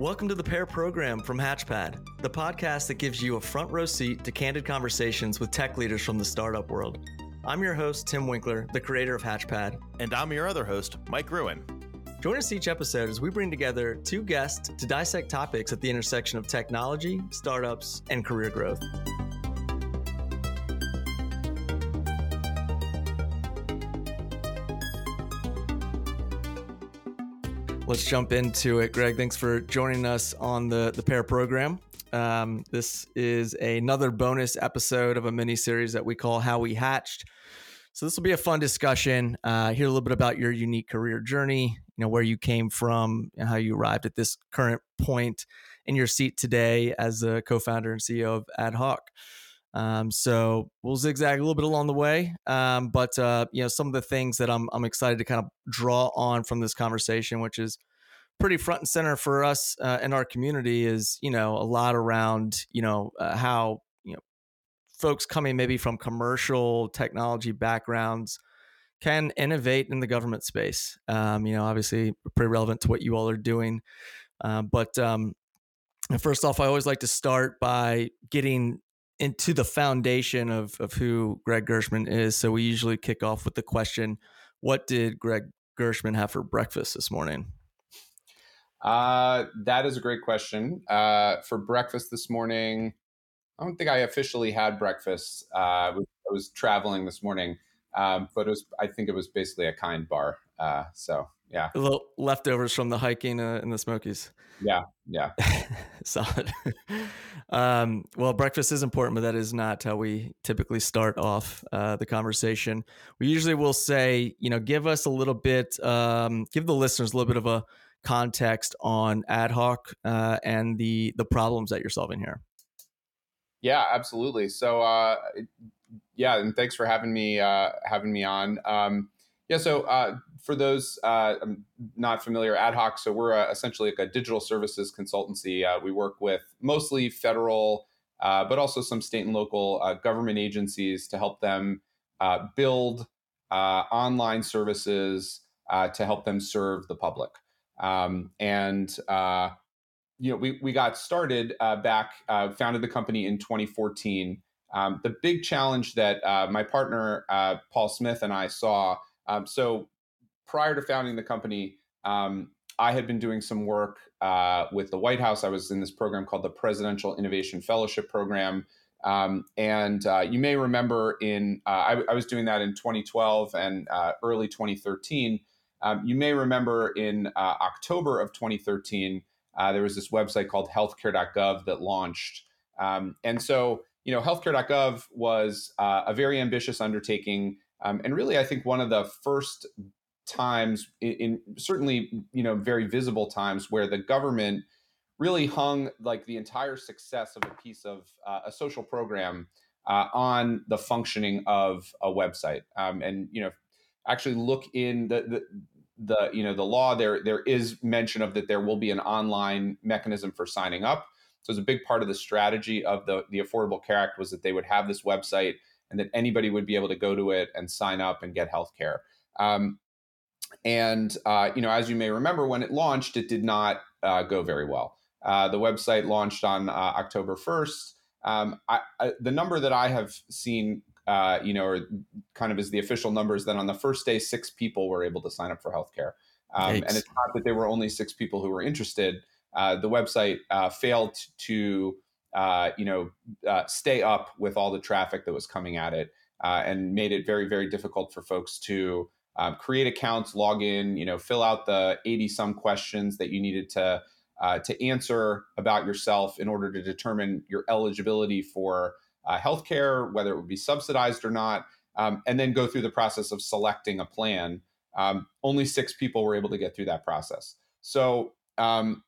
Welcome to the Pair Program from Hatchpad, the podcast that gives you a front row seat to candid conversations with tech leaders from the startup world. I'm your host, Tim Winkler, the creator of Hatchpad. And I'm your other host, Mike Gruen. Join us each episode as we bring together two guests to dissect topics at the intersection of technology, startups, and career growth. Let's jump into it. Greg, thanks for joining us on the, the pair program. Um, this is another bonus episode of a mini series that we call How We Hatched. So this will be a fun discussion. Uh, hear a little bit about your unique career journey, you know, where you came from, and how you arrived at this current point in your seat today as the co-founder and CEO of Ad Hoc. Um, so we'll zigzag a little bit along the way, um, but uh, you know some of the things that I'm I'm excited to kind of draw on from this conversation, which is pretty front and center for us uh, in our community, is you know a lot around you know uh, how you know folks coming maybe from commercial technology backgrounds can innovate in the government space. Um, you know, obviously pretty relevant to what you all are doing, uh, but um, first off, I always like to start by getting into the foundation of of who Greg Gershman is. So we usually kick off with the question, "What did Greg Gershman have for breakfast this morning?" Uh, that is a great question. Uh, for breakfast this morning, I don't think I officially had breakfast. Uh, I, was, traveling this morning, um, but it was. I think it was basically a kind bar. Uh, so yeah, a little leftovers from the hiking uh, in the Smokies. Yeah, yeah. Solid. um, well, breakfast is important, but that is not how we typically start off uh, the conversation. We usually will say, you know, give us a little bit, um, give the listeners a little bit of a context on Ad Hoc uh, and the the problems that you're solving here. Yeah, absolutely. So, uh, yeah, and thanks for having me uh, having me on. Um, yeah, so uh, for those uh, not familiar, Ad Hoc, so we're a, essentially like a digital services consultancy. Uh, we work with mostly federal, uh, but also some state and local uh, government agencies to help them uh, build uh, online services to help them serve the public. Um, and you know, we we got started back, founded the company in 2014. Um, the big challenge that my partner Paul Smith and I saw. Um, so prior to founding the company, um, I had been doing some work uh, with the White House. I was in this program called the Presidential Innovation Fellowship Program. Um, and uh, you may remember in, uh, I, I, was doing that in 2012 and uh, early 2013. Um, you may remember in uh, October of 2013, uh, there was this website called healthcare.gov that launched. Um, and so, you know, healthcare.gov was a very ambitious undertaking. Um, and really, I think one of the first times in, in, certainly you know very visible times where the government really hung like the entire success of a piece of uh, a social program uh, on the functioning of a website. Um, and you know actually look in the, the the you know the law there there is mention of that there will be an online mechanism for signing up. So it's a big part of the strategy of the the affordable care act was that they would have this website and that anybody would be able to go to it and sign up and get health care um, and uh, you know, as you may remember, when it launched, it did not uh, go very well. Uh, the website launched on uh, October first. Um, the number that I have seen, uh, you know, or kind of is the official numbers that on the first day, six people were able to sign up for healthcare. Um, and it's not that there were only six people who were interested. Uh, the website failed to, you know, stay up with all the traffic that was coming at it, and made it very, very difficult for folks to um, create accounts, log in, you know, fill out the 80 some questions that you needed to uh, to answer about yourself in order to determine your eligibility for uh, healthcare, whether it would be subsidized or not, um, and then go through the process of selecting a plan. Um, only six people were able to get through that process. So um,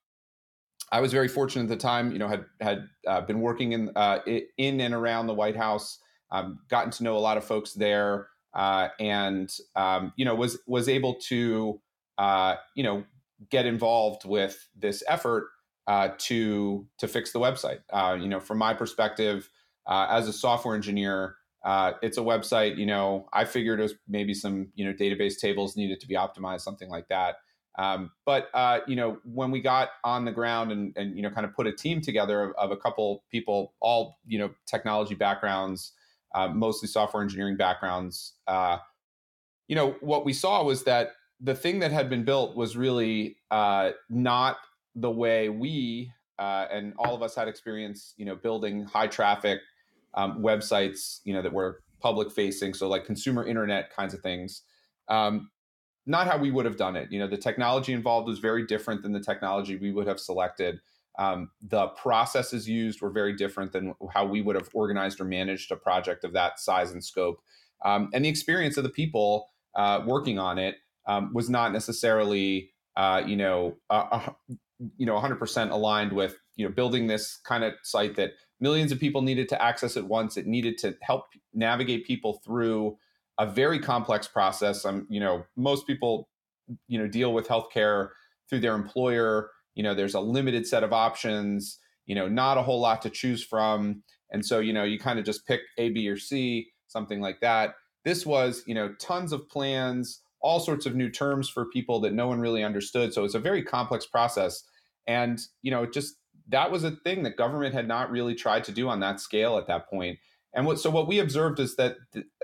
I was very fortunate at the time. You know, had had uh, been working in uh, in and around the White House, um, gotten to know a lot of folks there uh, and um, you know was was able to uh, you know get involved with this effort uh, to to fix the website. Uh, you know, from my perspective as a software engineer, it's a website. You know, I figured it was maybe some you know database tables needed to be optimized, something like that. Um, but uh, you know, when we got on the ground and and you know, kind of put a team together of, of a couple people, all you know, technology backgrounds, uh, mostly software engineering backgrounds. Uh, you know, what we saw was that the thing that had been built was really uh, not the way we uh, and all of us had experience, you know, building high traffic um, websites, you know, that were public facing, so like consumer internet kinds of things. Um, not how we would have done it. You know, the technology involved was very different than the technology we would have selected. Um, the processes used were very different than how we would have organized or managed a project of that size and scope. Um, and the experience of the people uh, working on it um, was not necessarily, uh, you know, uh, you know, 100% aligned with you know building this kind of site that millions of people needed to access at once. It needed to help navigate people through a very complex process. I'm, you know, most people, you know, deal with healthcare through their employer. You know, there's a limited set of options. You know, not a whole lot to choose from, and so you know, you kind of just pick A, B, or C, something like that. This was, you know, tons of plans, all sorts of new terms for people that no one really understood. So it's a very complex process, and you know, just that was a thing that government had not really tried to do on that scale at that point. And what so what we observed is that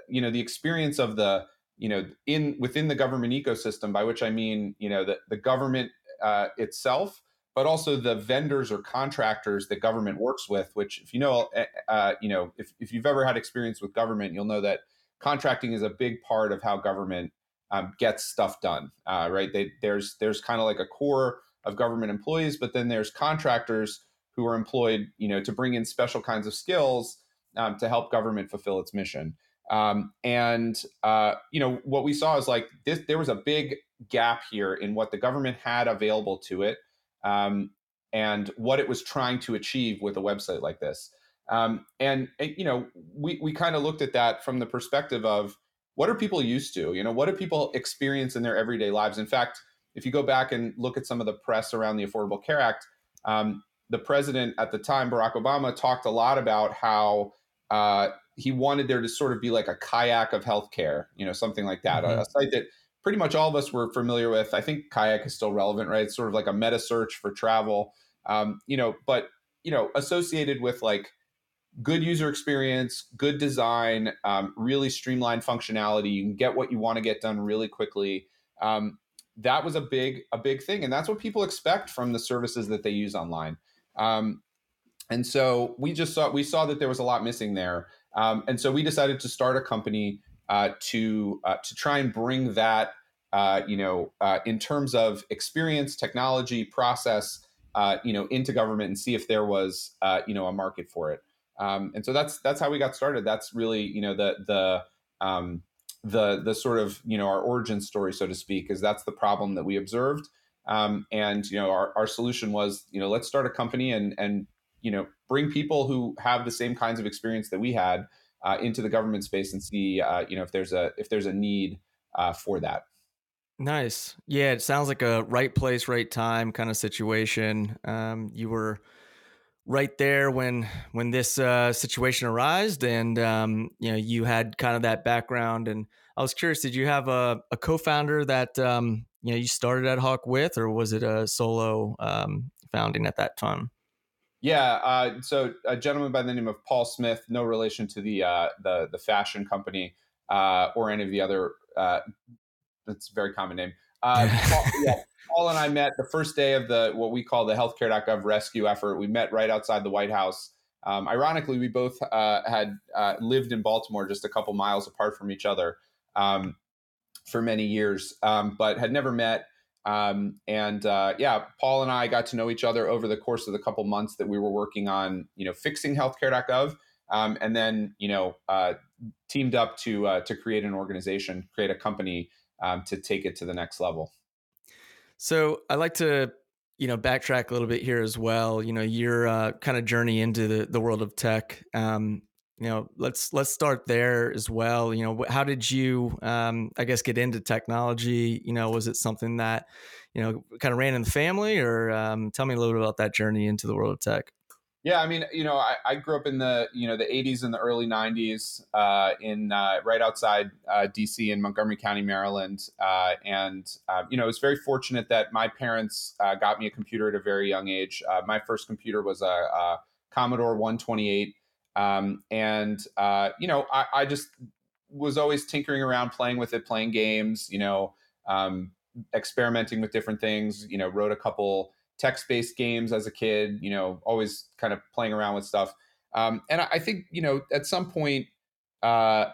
you know the experience of the you know in within the government ecosystem by which i mean you know the, the government uh, itself but also the vendors or contractors that government works with which if you know uh, uh, you know if, if you've ever had experience with government you'll know that contracting is a big part of how government um, gets stuff done uh, right? They, there's there's kind of like a core of government employees but then there's contractors who are employed you know to bring in special kinds of skills um, to help government fulfill its mission um, and uh, you know what we saw is like this, there was a big gap here in what the government had available to it um, and what it was trying to achieve with a website like this. Um, and you know we we kind of looked at that from the perspective of what are people used to? You know what do people experience in their everyday lives? In fact, if you go back and look at some of the press around the Affordable Care Act, um, the president at the time, Barack Obama, talked a lot about how uh, he wanted there to sort of be like a kayak of healthcare, you know, something like that, mm-hmm. a, a, site that pretty much all of us were familiar with. I think kayak is still relevant, right? It's sort of like a meta search for travel, um, you know, but you know, associated with like good user experience, good design, um, really streamlined functionality. You can get what you want to get done really quickly. Um, that was a big a big thing, and that's what people expect from the services that they use online. Um, and so we just saw we saw that there was a lot missing there. Um, and so we decided to start a company uh, to uh, to try and bring that, uh, you know, uh, in terms of experience, technology, process, uh, you know, into government and see if there was, uh, you know, a market for it. Um, and so that's that's how we got started. That's really, you know, the the um, the the sort of you know our origin story, so to speak, is that's the problem that we observed. Um, and you know, our, our solution was, you know, let's start a company and and you know bring people who have the same kinds of experience that we had uh, into the government space and see uh, you know if there's a if there's a need uh, for that. Nice. Yeah it sounds like a right place right time kind of situation. Um, you were right there when when this uh, situation arose and um, you know you had kind of that background. And i was curious did you have a, a co-founder that um, you know you started Ad Hoc with or was it a solo um, founding at that time yeah, uh, so a gentleman by the name of Paul Smith, no relation to the uh, the the fashion company uh, or any of the other. Uh, that's a very common name. Uh, Paul, yeah, Paul and I met the first day of the what we call the healthcare.gov rescue effort. We met right outside the White House. Um, ironically, we both uh, had lived in Baltimore, just a couple miles apart from each other, um, for many years, um, but had never met. Um, and uh, yeah, Paul and I got to know each other over the course of the couple months that we were working on, you know, fixing healthcare.gov, um, and then you know, uh, teamed up to uh, to create an organization, create a company um, to take it to the next level. So I like to you know backtrack a little bit here as well. You know, your uh, kind of journey into the the world of tech. Um, you know let's let's start there as well. You know how did you um, i guess get into technology? You know was it something that you know kind of ran in the family or um, tell me a little bit about that journey into the world of tech. Yeah, I mean, you know, I, I, grew up in the you know the 80s and the early 90s uh, in uh, right outside uh, DC in Montgomery County, Maryland, uh, and uh, you know, I was very fortunate that my parents uh, got me a computer at a very young age. my first computer was a, a Commodore 128, um, and you know, I, I, just was always tinkering around, playing with it, playing games, you know, um, experimenting with different things. You know, wrote a couple text-based games as a kid you know always kind of playing around with stuff um, and I, I, think you know at some point uh,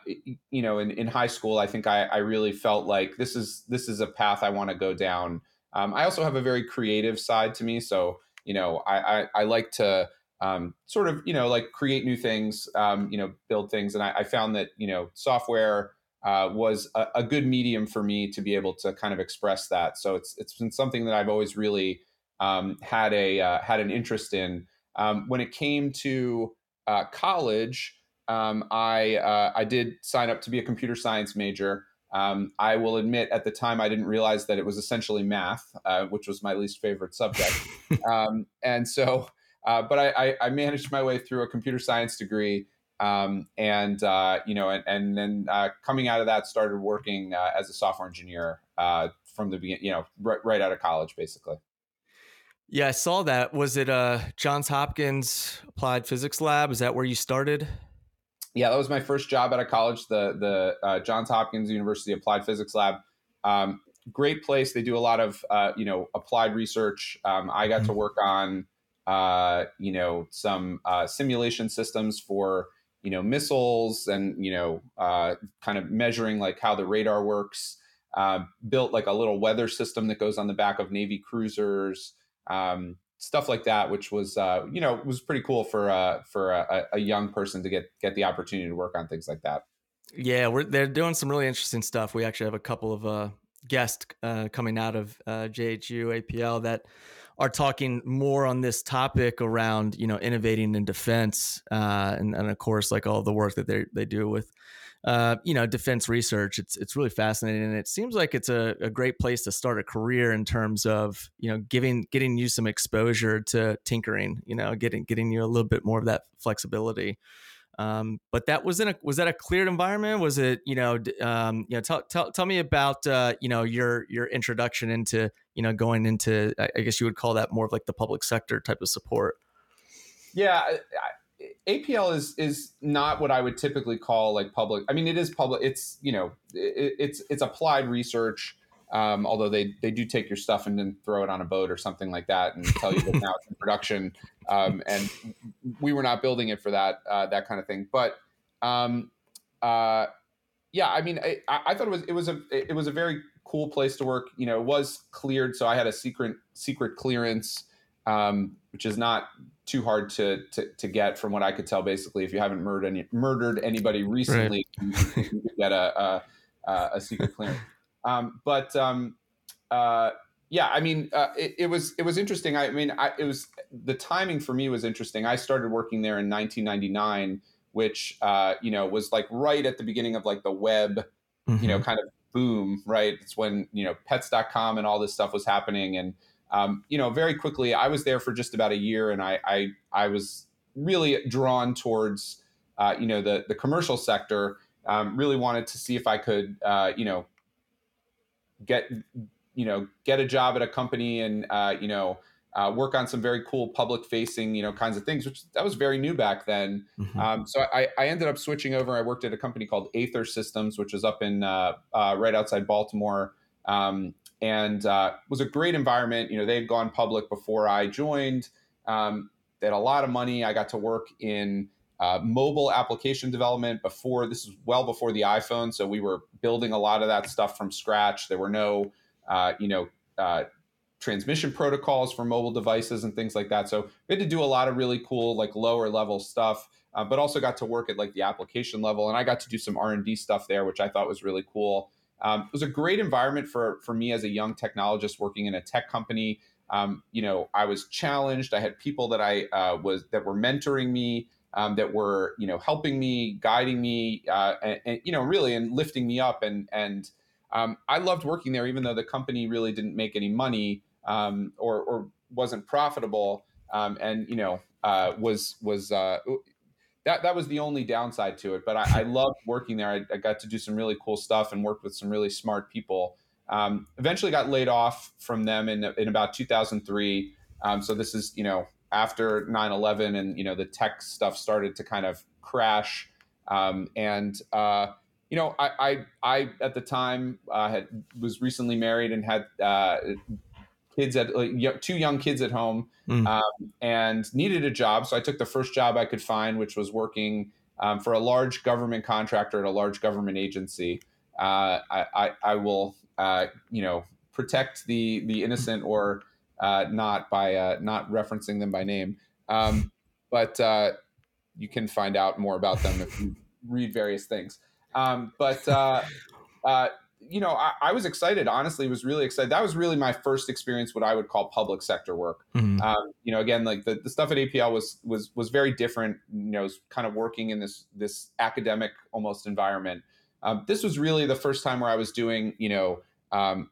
you know in, in high school i think I, I really felt like this is this is a path i want to go down um, i also have a very creative side to me so you know i i, I like to um, sort of you know like create new things um, you know build things and I, I found that you know software uh, was a, a, good medium for me to be able to kind of express that so it's it's been something that i've always really um, had a uh, had an interest in. Um, when it came to uh, college, um, I uh, I did sign up to be a computer science major. Um, I will admit, at the time, I didn't realize that it was essentially math, uh, which was my least favorite subject. Um, and so, uh, but I, I, I, managed my way through a computer science degree. Um, and uh, you know, and, and then coming out of that, started working as a software engineer from the beginning. You know, right, right out of college, basically. Yeah, I saw that. Was it uh Johns Hopkins Applied Physics Lab? Is that where you started? Yeah, that was my first job out of college. The the uh, Johns Hopkins University Applied Physics Lab. Um, great place. They do a lot of uh, you know applied research. Um, I got mm-hmm. to work on uh, you know some uh, simulation systems for you know missiles and you know uh, kind of measuring like how the radar works. Uh, built like a little weather system that goes on the back of Navy cruisers um, stuff like that, which was uh, you know was pretty cool for uh, for a, a, young person to get get the opportunity to work on things like that. Yeah, we're they're doing some really interesting stuff. We actually have a couple of uh, guests uh, coming out of uh, JHU APL that are talking more on this topic around you know innovating in defense uh, and, and of course like all the work that they they do with uh, you know, defense research. It's it's really fascinating, and it seems like it's a, a great place to start a career in terms of you know giving getting you some exposure to tinkering. You know, getting getting you a little bit more of that flexibility. Um, but that was in a was that a cleared environment? Was it you know um, you know tell tell tell me about uh, you know your your introduction into you know going into I guess you would call that more of like the public sector type of support. Yeah, I, APL is is not what I would typically call like public. I mean, it is public. It's you know, it, it's it's applied research. Um, although they they do take your stuff and then throw it on a boat or something like that and tell you that now it's in production. Um, and we were not building it for that uh, that kind of thing. But um, uh, yeah, I mean, I, I thought it was it was a it was a very cool place to work. You know, it was cleared, so I had a secret secret clearance, um, which is not too hard to, to, to get from what I could tell. Basically, if you haven't murdered any, murdered anybody recently, right. you, you get a a, a secret clearance. Um, but um, uh, yeah, I mean, uh, it, it, was it was interesting. I mean, I, it was the timing for me was interesting. I started working there in 1999, which uh, you know was like right at the beginning of like the web, mm-hmm. you know, mm-hmm. kind of boom. Right, it's when you know Pets.com and all this stuff was happening, and um, you know, very quickly, I was there for just about a year, and I I, I was really drawn towards uh, you know the the commercial sector. Um, really wanted to see if I could uh, you know get you know get a job at a company and uh, you know uh, work on some very cool public facing you know kinds of things which that was very new back then mm-hmm. um, so I, I, ended up switching over i worked at a company called aether systems which was up in uh, uh, right outside baltimore um, and uh, was a great environment. You know, they had gone public before I joined. Um, they had a lot of money. I got to work in uh, mobile application development before this was well before the iPhone, so we were building a lot of that stuff from scratch. There were no, uh, you know, uh, transmission protocols for mobile devices and things like that. So we had to do a lot of really cool, like lower level stuff. Uh, but also got to work at like the application level, and I got to do some R and D stuff there, which I thought was really cool. Um, it was a great environment for for me as a young technologist working in a tech company. Um, you know, I was challenged. I had people that I uh, was that were mentoring me, um, that were you know helping me, guiding me, uh, and, and, you know really and lifting me up. And and um, I loved working there, even though the company really didn't make any money um, or, or wasn't profitable. Um, and you know, uh, was was uh, that that was the only downside to it. But I, I loved working there. I, I, got to do some really cool stuff and worked with some really smart people. Um, eventually, got laid off from them in in about 2003. Um, so this is you know after 9/11 and you know the tech stuff started to kind of crash. Um, and uh, you know, I, I, I at the time uh, had was recently married and had uh, kids at like, two young kids at home mm. um, and needed a job. So I took the first job I could find, which was working um, for a large government contractor at a large government agency. Uh, I, I, I, will, uh, you know, protect the the innocent or uh, not by uh, not referencing them by name. Um, but uh, you can find out more about them if you read various things. Um, but uh, you know, I, I, was excited. Honestly, was really excited. That was really my first experience, what I would call public sector work. Mm-hmm. Um, you know, again, like the, the stuff at APL was was was very different. You know, kind of working in this this academic almost environment. Um, this was really the first time where I was doing, you know, um,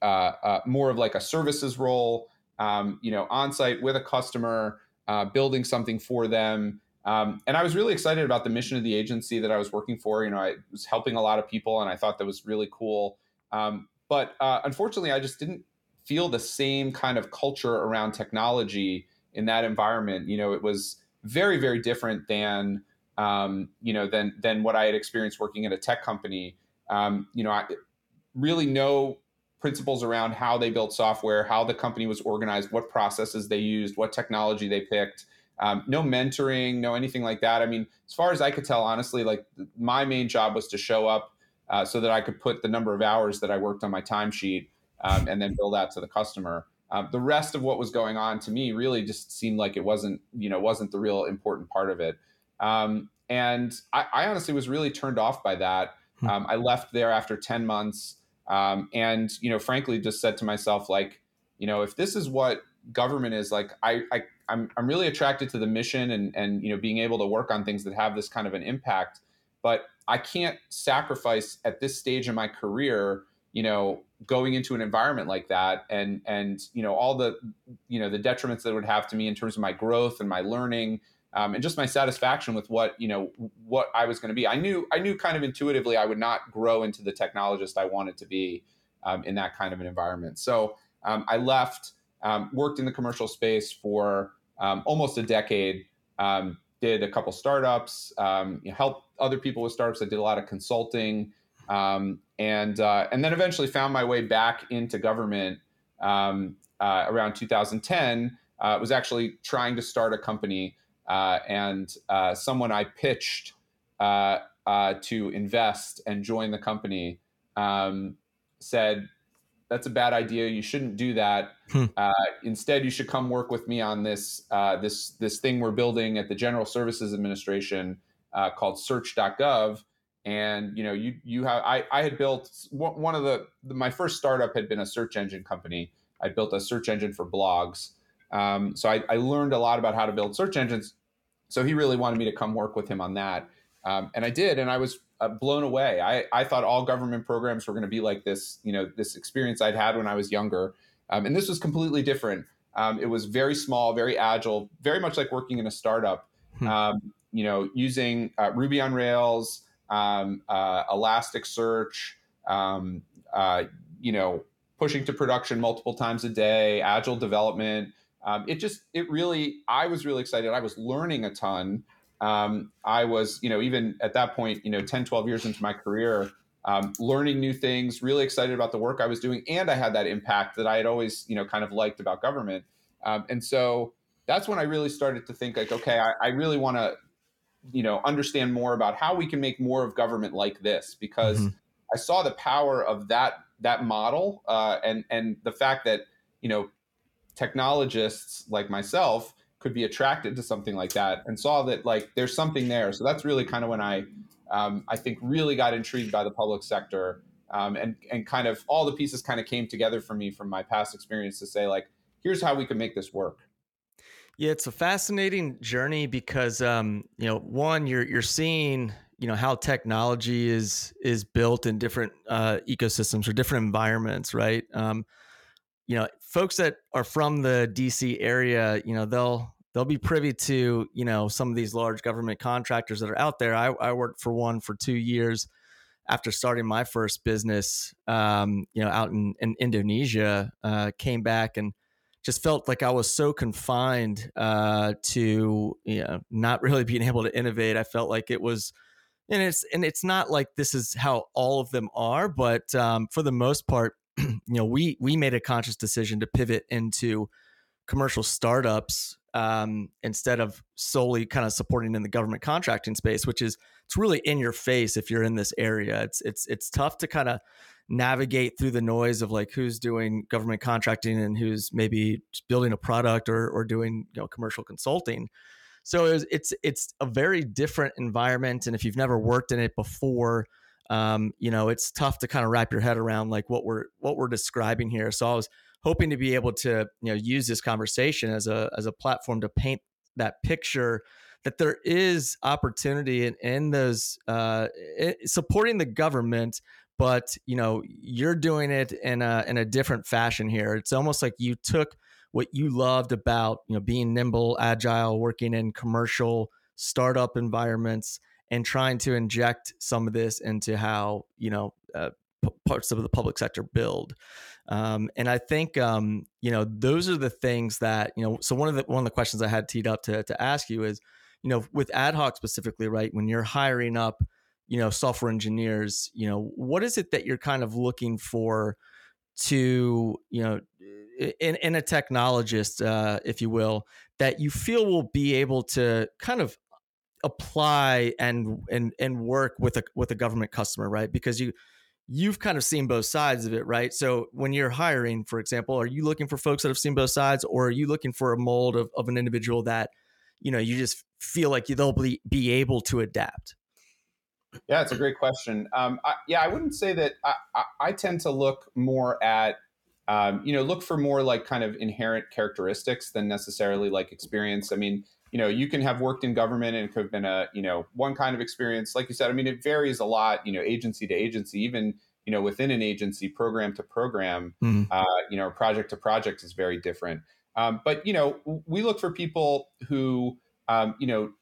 uh, uh, more of like a services role. Um, you know, on site with a customer, uh, building something for them. Um, and I was really excited about the mission of the agency that I was working for. You know, I was helping a lot of people, and I thought that was really cool. Um, but uh, unfortunately, I just didn't feel the same kind of culture around technology in that environment. You know, it was very, very different than um, you know than than what I had experienced working at a tech company. Um, you know, I really know principles around how they built software, how the company was organized, what processes they used, what technology they picked. Um, no mentoring, no anything like that. I mean, as far as I could tell, honestly, like my main job was to show up uh, so that I could put the number of hours that I worked on my timesheet um, and then bill that to the customer. Um, the rest of what was going on to me really just seemed like it wasn't, you know, wasn't the real important part of it. Um, and I, I, honestly was really turned off by that. Hmm. Um, I left there after 10 months. Um, and, you know, frankly, just said to myself, like, you know, if this is what government is like I, I I'm I'm really attracted to the mission and and you know being able to work on things that have this kind of an impact, but I can't sacrifice at this stage in my career, you know, going into an environment like that and and you know all the you know the detriments that would have to me in terms of my growth and my learning um, and just my satisfaction with what you know what I was going to be. I knew I knew kind of intuitively I would not grow into the technologist I wanted to be um, in that kind of an environment. So um, I left um, worked in the commercial space for um, almost a decade. Um, did a couple startups, um, you know, helped other people with startups. I did a lot of consulting, um, and uh, and then eventually found my way back into government um, uh, around 2010. Uh, was actually trying to start a company, uh, and uh, someone I pitched uh, to invest and join the company said that's a bad idea. You shouldn't do that. Hmm. Uh, instead, you should come work with me on this uh, this this thing we're building at the General Services Administration uh, called Search.gov. And you know, you you have I, I had built one of the, the, my first startup had been a search engine company. I built a search engine for blogs. Um, so I, I learned a lot about how to build search engines. So he really wanted me to come work with him on that, um, and I did. And I was uh, blown away. I, I thought all government programs were going to be like this, you know, this experience I'd had when I was younger. Um, and this was completely different. Um, it was very small, very agile, very much like working in a startup. Hmm. Um, you know, using uh, Ruby on Rails, um, uh, Elasticsearch, um, uh, you know, pushing to production multiple times a day, agile development. Um, it just, it really, I was really excited. I was learning a ton um, I was, you know, even at that point, you know, 10, 12 years into my career, um, learning new things, really excited about the work I was doing. And I had that impact that I had always, you know, kind of liked about government. Um, and so that's when I really started to think like, okay, I, I really want to, you know, understand more about how we can make more of government like this because mm-hmm. I saw the power of that, that model uh, and, and the fact that, you know, technologists like myself, could be attracted to something like that and saw that like there's something there. So that's really kind of when I um, I think really got intrigued by the public sector um, and and kind of all the pieces kind of came together for me from my past experience to say like here's how we can make this work. Yeah, it's a fascinating journey because um, you know one you're you're seeing you know how technology is is built in different uh, ecosystems or different environments, right? Um, you know, folks that are from the DC area, you know, they'll they'll be privy to you know some of these large government contractors that are out there. I, I worked for one for two years after starting my first business, um, you know, out in, in Indonesia, uh, came back and just felt like I was so confined uh, to you know not really being able to innovate. I felt like it was, and it's and it's not like this is how all of them are, but um, for the most part, you know, we we made a conscious decision to pivot into commercial startups um, instead of solely kind of supporting in the government contracting space, which is it's really in your face if you're in this area. It's it's it's tough to kind of navigate through the noise of like who's doing government contracting and who's maybe building a product or or doing you know commercial consulting. So it's it's it's a very different environment, and if you've never worked in it before, um, you know it's tough to kind of wrap your head around like what we're what we're describing here. So I was hoping to be able to you know use this conversation as a as a platform to paint that picture that there is opportunity in, in those uh, supporting the government but you know you're doing it in a in a different fashion here. It's almost like you took what you loved about you know being nimble agile working in commercial startup environments and trying to inject some of this into how you know uh, p- parts of the public sector build um, and I think um, you know those are the things that you know. So one of the one of the questions I had teed up to to ask you is, you know, with ad hoc specifically, right? When you're hiring up, you know, software engineers, you know, what is it that you're kind of looking for to, you know, in in a technologist, uh, if you will, that you feel will be able to kind of apply and and and work with a with a government customer, right? Because you you've kind of seen both sides of it, right? So when you're hiring, for example, are you looking for folks that have seen both sides, or are you looking for a mold of, of an individual that, you know, you just feel like they'll be, be able to adapt? Yeah, it's a great question. Um, I, yeah, I wouldn't say that I, I, I tend to look more at, um, you know, look for more like kind of inherent characteristics than necessarily like experience. I mean, you know you can have worked in government and it could have been a you know one kind of experience like you said i mean it varies a lot you know agency to agency even you know within an agency program to program mm. uh, you know project to project is very different um, but you know we look for people who um, you know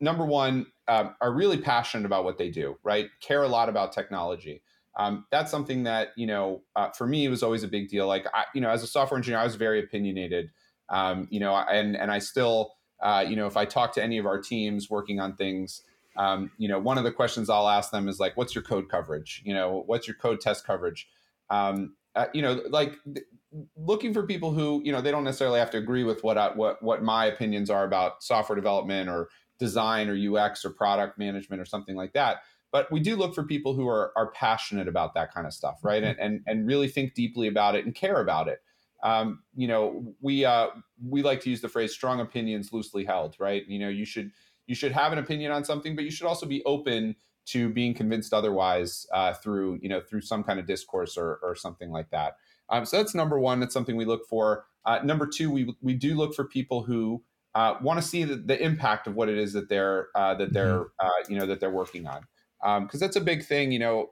number one um, are really passionate about what they do right care a lot about technology um, that's something that you know uh, for me was always a big deal like I, you know as a software engineer i was very opinionated um, you know and and i still uh, you know, if I talk to any of our teams working on things, um, you know, one of the questions I'll ask them is like, "What's your code coverage? You know, what's your code test coverage?" Um, uh, you know, like th- looking for people who you know they don't necessarily have to agree with what I, what what my opinions are about software development or design or UX or product management or something like that. But we do look for people who are are passionate about that kind of stuff, right? Mm-hmm. And and and really think deeply about it and care about it um, you know, we uh, we like to use the phrase "strong opinions loosely held." Right? You know, you should you should have an opinion on something, but you should also be open to being convinced otherwise uh, through you know through some kind of discourse or or something like that. Um, so that's number one. That's something we look for. Uh, number two, we we do look for people who uh, want to see the, the, impact of what it is that they're uh, that they're mm-hmm. uh, you know that they're working on because um, that's a big thing. You know,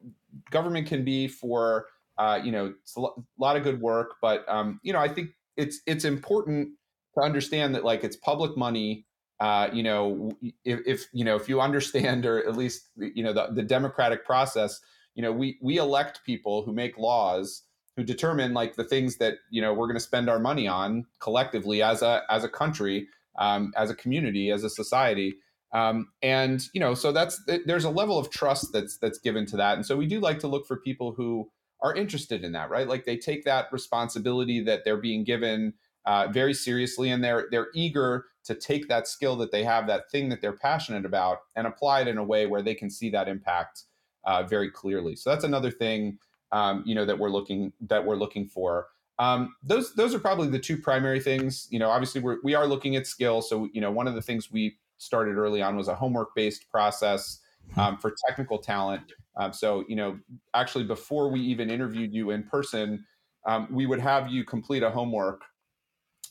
government can be for uh, you know, it's a lot of good work, but um, you know, I think it's it's important to understand that like it's public money. Uh, you know, if, if you know if you understand or at least you know the, the democratic process, you know, we we elect people who make laws who determine like the things that you know we're going to spend our money on collectively as a as a country, um, as a community, as a society. Um, and you know, so that's there's a level of trust that's that's given to that, and so we do like to look for people who are interested in that, right? Like they take that responsibility that they're being given uh, very seriously, and they're they're eager to take that skill that they have, that thing that they're passionate about, and apply it in a way where they can see that impact uh, very clearly. So that's another thing, um, you know, that we're looking that we're looking for. Um, those those are probably the two primary things. You know, obviously we're we are looking at skill. So you know, one of the things we started early on was a homework based process hmm. um, for technical talent. Um, so, you know, actually, before we even interviewed you in person, um, we would have you complete a homework,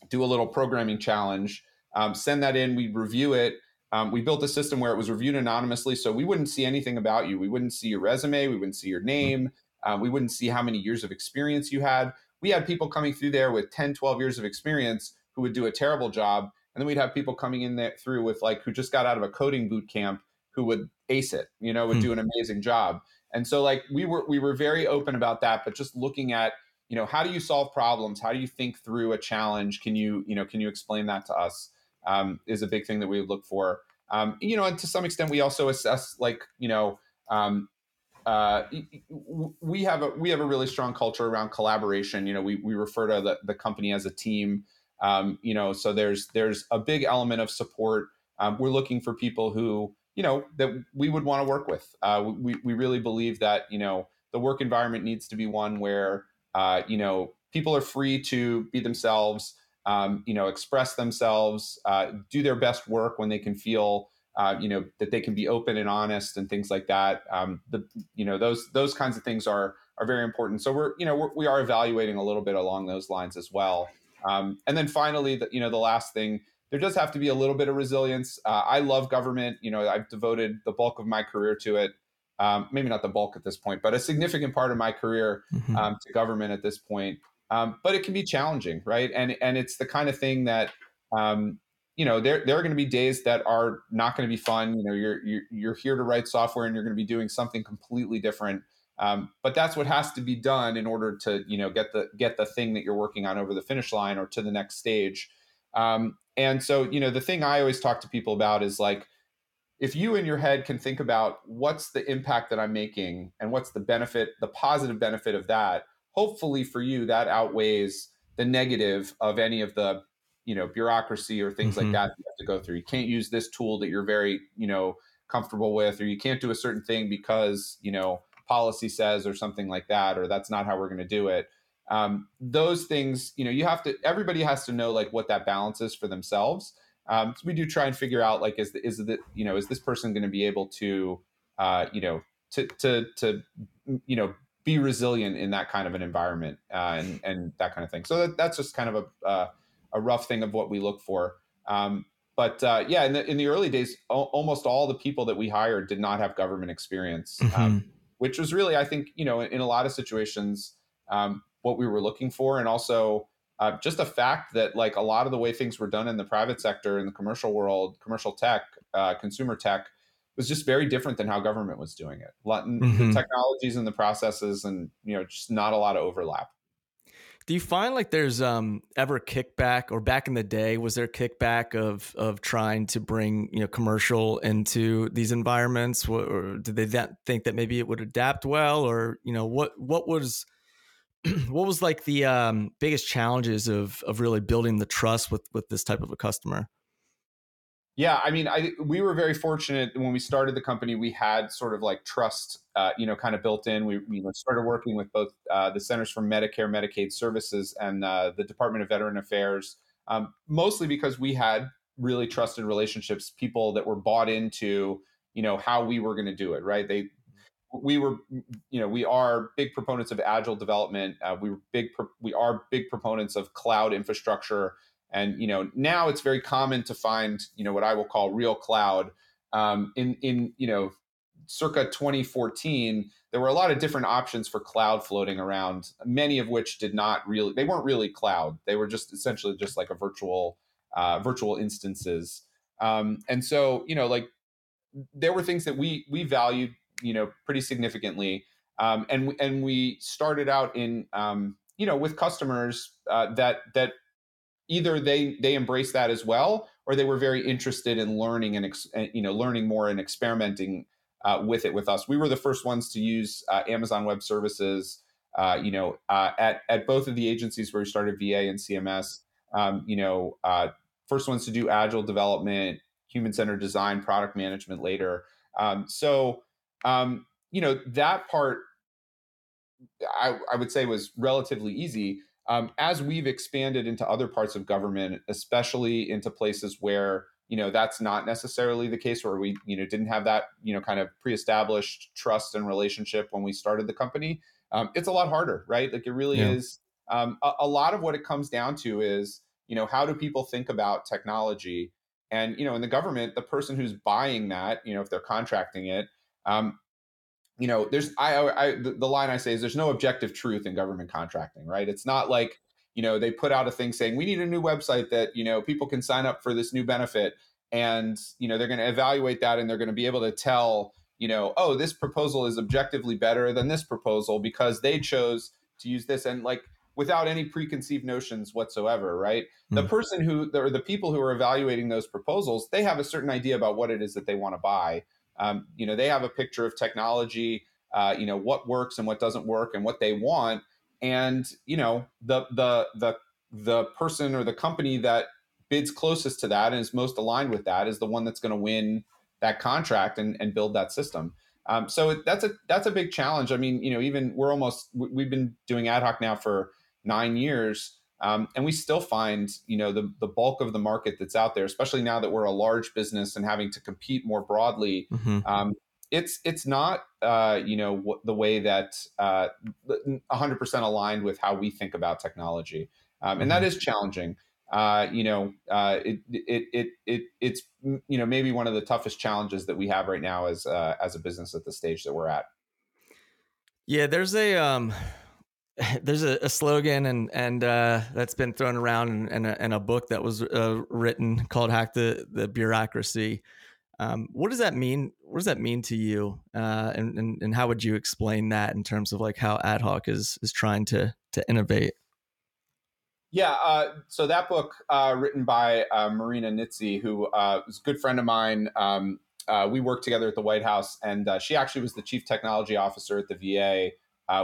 do a little programming challenge, um, send that in, we'd review it. Um, we built a system where it was reviewed anonymously, so we wouldn't see anything about you. We wouldn't see your resume, we wouldn't see your name, um, we wouldn't see how many years of experience you had. We had people coming through there with 10, 12 years of experience who would do a terrible job and then we'd have people coming in there through with like who just got out of a coding boot camp who would ace it, you know, would hmm. do an amazing job. And so like we were we were very open about that, but just looking at you know how do you solve problems? How do you think through a challenge? Can you you know can you explain that to us um, is a big thing that we would look for. Um, you know and to some extent we also assess like you know um, uh, we have a we have a really strong culture around collaboration. You know we, we refer to the, the company as a team. Um, you know so there's there's a big element of support. Um, we're looking for people who you know that we would want to work with uh, we, we really believe that you know the work environment needs to be one where uh, you know, people are free to be themselves, um, you know, express themselves, uh, do their best work when they can feel, uh, you know, that they can be open and honest and things like that. Um, the, you know, those those kinds of things are are very important. So we're, you know, we're, we are evaluating a little bit along those lines as well. Um, and then finally, the, you know, the last thing, there does have to be a little bit of resilience. Uh, I love government. You know, I've devoted the bulk of my career to it um, maybe not the bulk at this point, but a significant part of my career mm-hmm. um, to government at this point. Um, but it can be challenging, right? And and it's the kind of thing that um, you know there there are going to be days that are not going to be fun. You know, you're, you're you're here to write software and you're going to be doing something completely different. Um, but that's what has to be done in order to you know get the get the thing that you're working on over the finish line or to the next stage. Um, and so you know the thing I always talk to people about is like if you in your head can think about what's the impact that I'm making and what's the benefit, the positive benefit of that, hopefully for you that outweighs the negative of any of the you know bureaucracy or things mm-hmm. like that you have to go through. You can't use this tool that you're very you know comfortable with, or you can't do a certain thing because you know policy says or something like that, or that's not how we're going to do it. Um, those things, you know, you have to. Everybody has to know like what that balance is for themselves um, so we do try and figure out like is the, is the you know is this person going to be able to uh, you know to to to you know be resilient in that kind of an environment uh, and and that kind of thing. So that, that's just kind of a uh, a rough thing of what we look for. Um, but uh, yeah, in the in the early days, o- almost all the people that we hired did not have government experience, um, mm-hmm. um, which was really, I think, you know, in, in a lot of situations, um, what we were looking for, and also uh, just the fact that like a lot of the way things were done in the private sector in the commercial world commercial tech uh, consumer tech was just very different than how government was doing it. Mm-hmm. the technologies and the processes and you know just not a lot of overlap. Do you find like there's um ever kickback or back in the day was there kickback of of trying to bring you know commercial into these environments? Or did they that think that maybe it would adapt well or you know what what was what was like the um, biggest challenges of of really building the trust with with this type of a customer? Yeah, I mean, I we were very fortunate when we started the company. We had sort of like trust, uh, you know, kind of built in. We you know, started working with both uh, the Centers for Medicare Medicaid Services and uh, the Department of Veteran Affairs, um, mostly because we had really trusted relationships, people that were bought into, you know, how we were going to do it. Right? They we were you know we are big proponents of agile development. Uh, we were big we are big proponents of cloud infrastructure. And you know now it's very common to find you know what i will call real cloud. Um, in in you know circa 2014 there were a lot of different options for cloud floating around many of which did not really they weren't really cloud. They were just essentially just like a virtual uh, virtual instances. Um, and so you know like there were things that we we valued you know pretty significantly. Um, and and we started out in um, you know with customers uh, that that either they they embrace that as well or they were very interested in learning and ex, you know learning more and experimenting uh, with it with us. We were the first ones to use uh, amazon web services uh, you know uh, at at both of the agencies where we started va and cms um, you know uh, first ones to do agile development human centered design product management later. Um, so um, you know, that part I, I, would say was relatively easy. Um, as we've expanded into other parts of government, especially into places where you know that's not necessarily the case, where we you know didn't have that you know kind of pre-established trust and relationship when we started the company, um, it's a lot harder, right? Like it really yeah. is. Um, a, a lot of what it comes down to is you know how do people think about technology, and you know in the government, the person who's buying that, you know if they're contracting it, um, you know, there's I, I the, line I say is there's no objective truth in government contracting, right? It's not like you know they put out a thing saying we need a new website that you know people can sign up for this new benefit and you know they're going to evaluate that and they're going to be able to tell you know oh this proposal is objectively better than this proposal because they chose to use this and like without any preconceived notions whatsoever right mm. the hmm. person who or the people who are evaluating those proposals they have a certain idea about what it is that they want to buy um, you know they have a picture of technology uh, you know what works and what doesn't work and what they want and you know the the the the person or the company that bids closest to that and is most aligned with that is the one that's going to win that contract and, and build that system. Um, so that's a that's a big challenge. I mean, you know, even we're almost we've been doing ad hoc now for nine years, um, and we still find you know the the bulk of the market that's out there, especially now that we're a large business and having to compete more broadly. Mm-hmm. Um, it's it's not uh, you know the way that uh, 100% aligned with how we think about technology, um, and that mm-hmm. is challenging uh, you know, uh, it, it, it, it, it's, you know, maybe one of the toughest challenges that we have right now as, uh, as a business at the stage that we're at. Yeah, there's a, um, there's a, a slogan and, and, uh, that's been thrown around in, in, a, book that was uh, written called hack the, the bureaucracy. Um, what does that mean? What does that mean to you? Uh, and, and, and how would you explain that in terms of like how ad hoc is, is trying to, to innovate? Yeah, uh, so that book, uh, written by uh, Marina Nitze, who was a good friend of mine. Um, we worked together at the White House, and she actually was the chief technology officer at the VA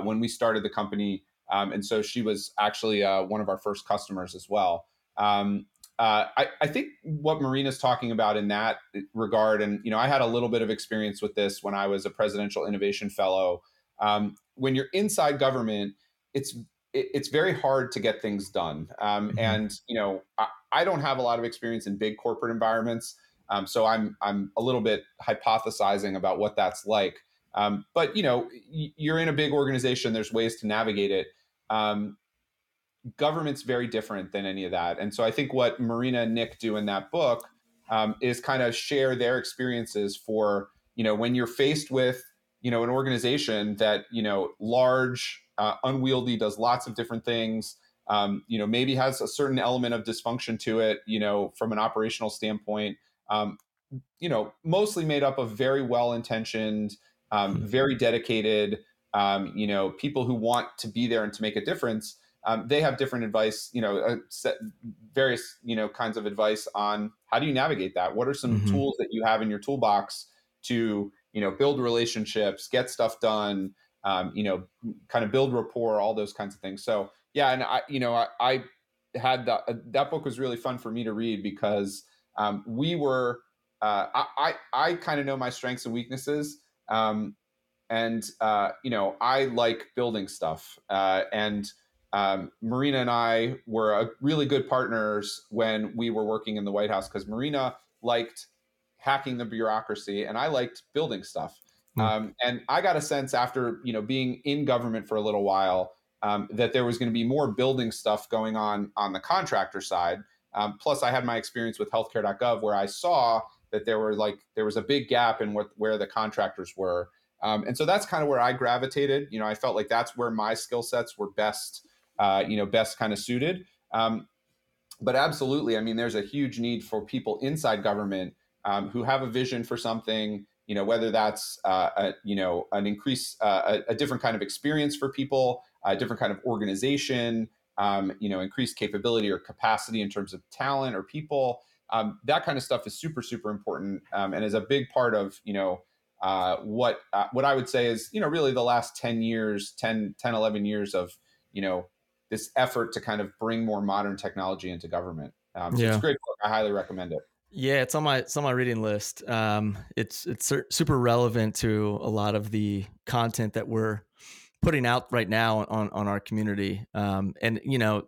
when we started the company. Um, and so she was actually one of our first customers as well. Um, I, I, think what Marina's talking about in that regard, and you know, I had a little bit of experience with this when I was a presidential innovation fellow. Um, when you're inside government, it's it, it's very hard to get things done. Um, mm-hmm. And you know, I, I, don't have a lot of experience in big corporate environments, um, so I'm I'm a little bit hypothesizing about what that's like. Um, but you know, you're in a big organization. There's ways to navigate it. Um, government's very different than any of that, and so I think what Marina and Nick do in that book um, is kind of share their experiences for you know when you're faced with you know an organization that you know large uh, unwieldy, does lots of different things. Um, you know, maybe has a certain element of dysfunction to it. You know, from an operational standpoint. Um, you know, mostly made up of very well intentioned, um, hmm. very dedicated. Um, you know, people who want to be there and to make a difference. Um, they have different advice. You know, uh, set various you know kinds of advice on how do you navigate that. What are some mm-hmm. tools that you have in your toolbox to you know build relationships, get stuff done um, you know, kind of build rapport, all those kinds of things. So yeah, and I, you know, I, I had that uh, that book was really fun for me to read because um, we were uh, I I, I kind of know my strengths and weaknesses, um, and uh, you know I like building stuff, uh, and um, Marina and I were a, really good partners when we were working in the White House because Marina liked hacking the bureaucracy and I liked building stuff. Hmm. Um, and I got a sense after you know being in government for a little while um, that there was going to be more building stuff going on on the contractor side. Um, plus, I had my experience with healthcare.gov where I saw that there were like there was a big gap in what where the contractors were, um, and so that's kind of where I gravitated. You know, I felt like that's where my skill sets were best, uh, you know, best kind of suited. Um, but absolutely, I mean, there's a huge need for people inside government um, who have a vision for something you know whether that's uh, a, you know an increase uh, a, a, different kind of experience for people a different kind of organization um, you know increased capability or capacity in terms of talent or people um, that kind of stuff is super super important um, and is a big part of you know uh, what uh, what i would say is you know really the last 10 years 10 10 11 years of you know this effort to kind of bring more modern technology into government um, so yeah. it's a great book i highly recommend it yeah, it's on my it's on my reading list. Um, it's it's super relevant to a lot of the content that we're putting out right now on on our community. Um, and you know,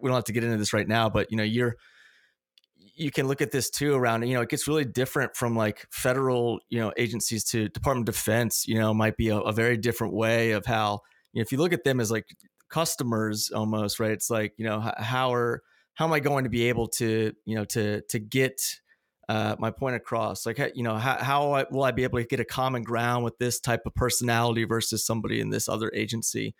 we don't have to get into this right now, but you know, you're you can look at this too around you know it gets really different from like federal you know agencies to department of defense you know might be a, a very different way of how you know, if you look at them as like customers almost right it's like you know how are how am I going to be able to, you know, to to get uh, my point across? Like, you know, how, how will I be able to get a common ground with this type of personality versus somebody in this other agency?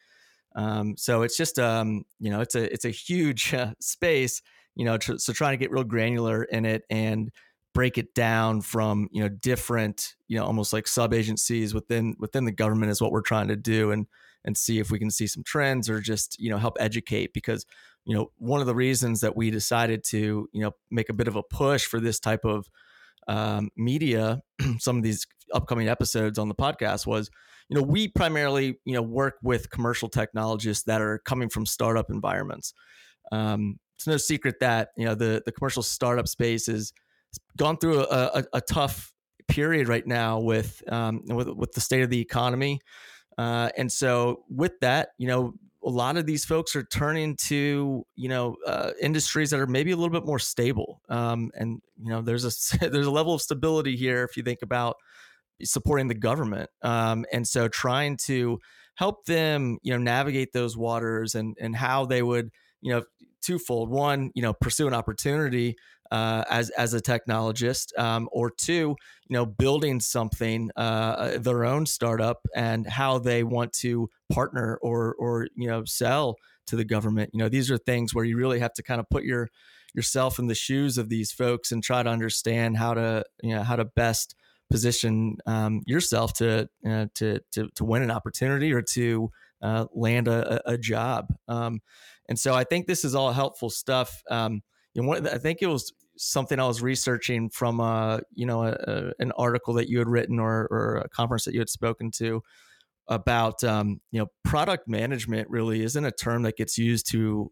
Um, so it's just um, you know it's a it's a huge uh, space. You know, tr- so trying to get real granular in it and break it down from you know different you know almost like sub agencies within within the government is what we're trying to do and and see if we can see some trends or just you know help educate because you know one of the reasons that we decided to you know make a bit of a push for this type of um, media some of these upcoming episodes on the podcast was you know we primarily you know work with commercial technologists that are coming from startup environments. Um, it's no secret that you know the the commercial startup space is gone through a, a, a tough period right now with um, with with the state of the economy, uh, and so with that, you know, a lot of these folks are turning to you know uh, industries that are maybe a little bit more stable, um, and you know, there's a there's a level of stability here if you think about supporting the government, um, and so trying to help them you know navigate those waters and and how they would you know twofold one you know pursue an opportunity uh, as as a technologist, um, or two, you know, building something uh, their own startup and how they want to partner or or you know sell to the government. You know, these are things where you really have to kind of put your yourself in the shoes of these folks and try to understand how to you know how to best position um, yourself to, uh, to to to win an opportunity or to uh, land a, a job. Um, and so I think this is all helpful stuff. Um, you know, I think it was something I was researching from a you know a, a, an article that you had written or, or a conference that you had spoken to about um, you know product management really isn't a term that gets used to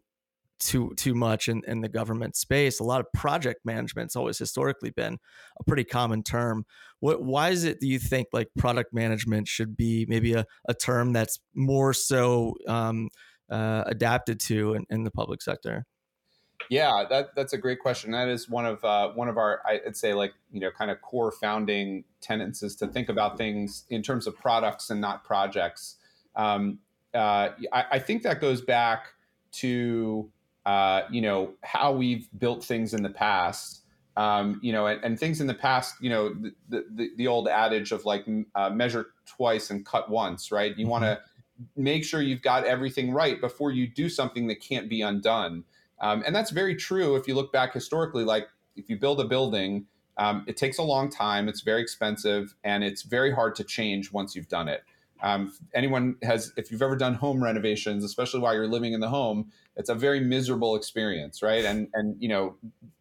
too too much in, in the government space. A lot of project management's always historically been a pretty common term. What why is it do you think like product management should be maybe a, a term that's more so um, uh, adapted to in, in the public sector? Yeah, that that's a great question. That is one of uh, one of our I'd say like you know kind of core founding tenets is to think about things in terms of products and not projects. Um, uh, I, I, think that goes back to uh, you know how we've built things in the past. Um, you know, and, and, things in the past, you know, the, the, the old adage of like uh, measure twice and cut once, right? You mm-hmm. want to make sure you've got everything right before you do something that can't be undone. Um, and that's very true if you look back historically. Like if you build a building, um, it takes a long time, it's very expensive, and it's very hard to change once you've done it. Um, anyone has, if you've ever done home renovations, especially while you're living in the home, it's a very miserable experience, right? And and you know,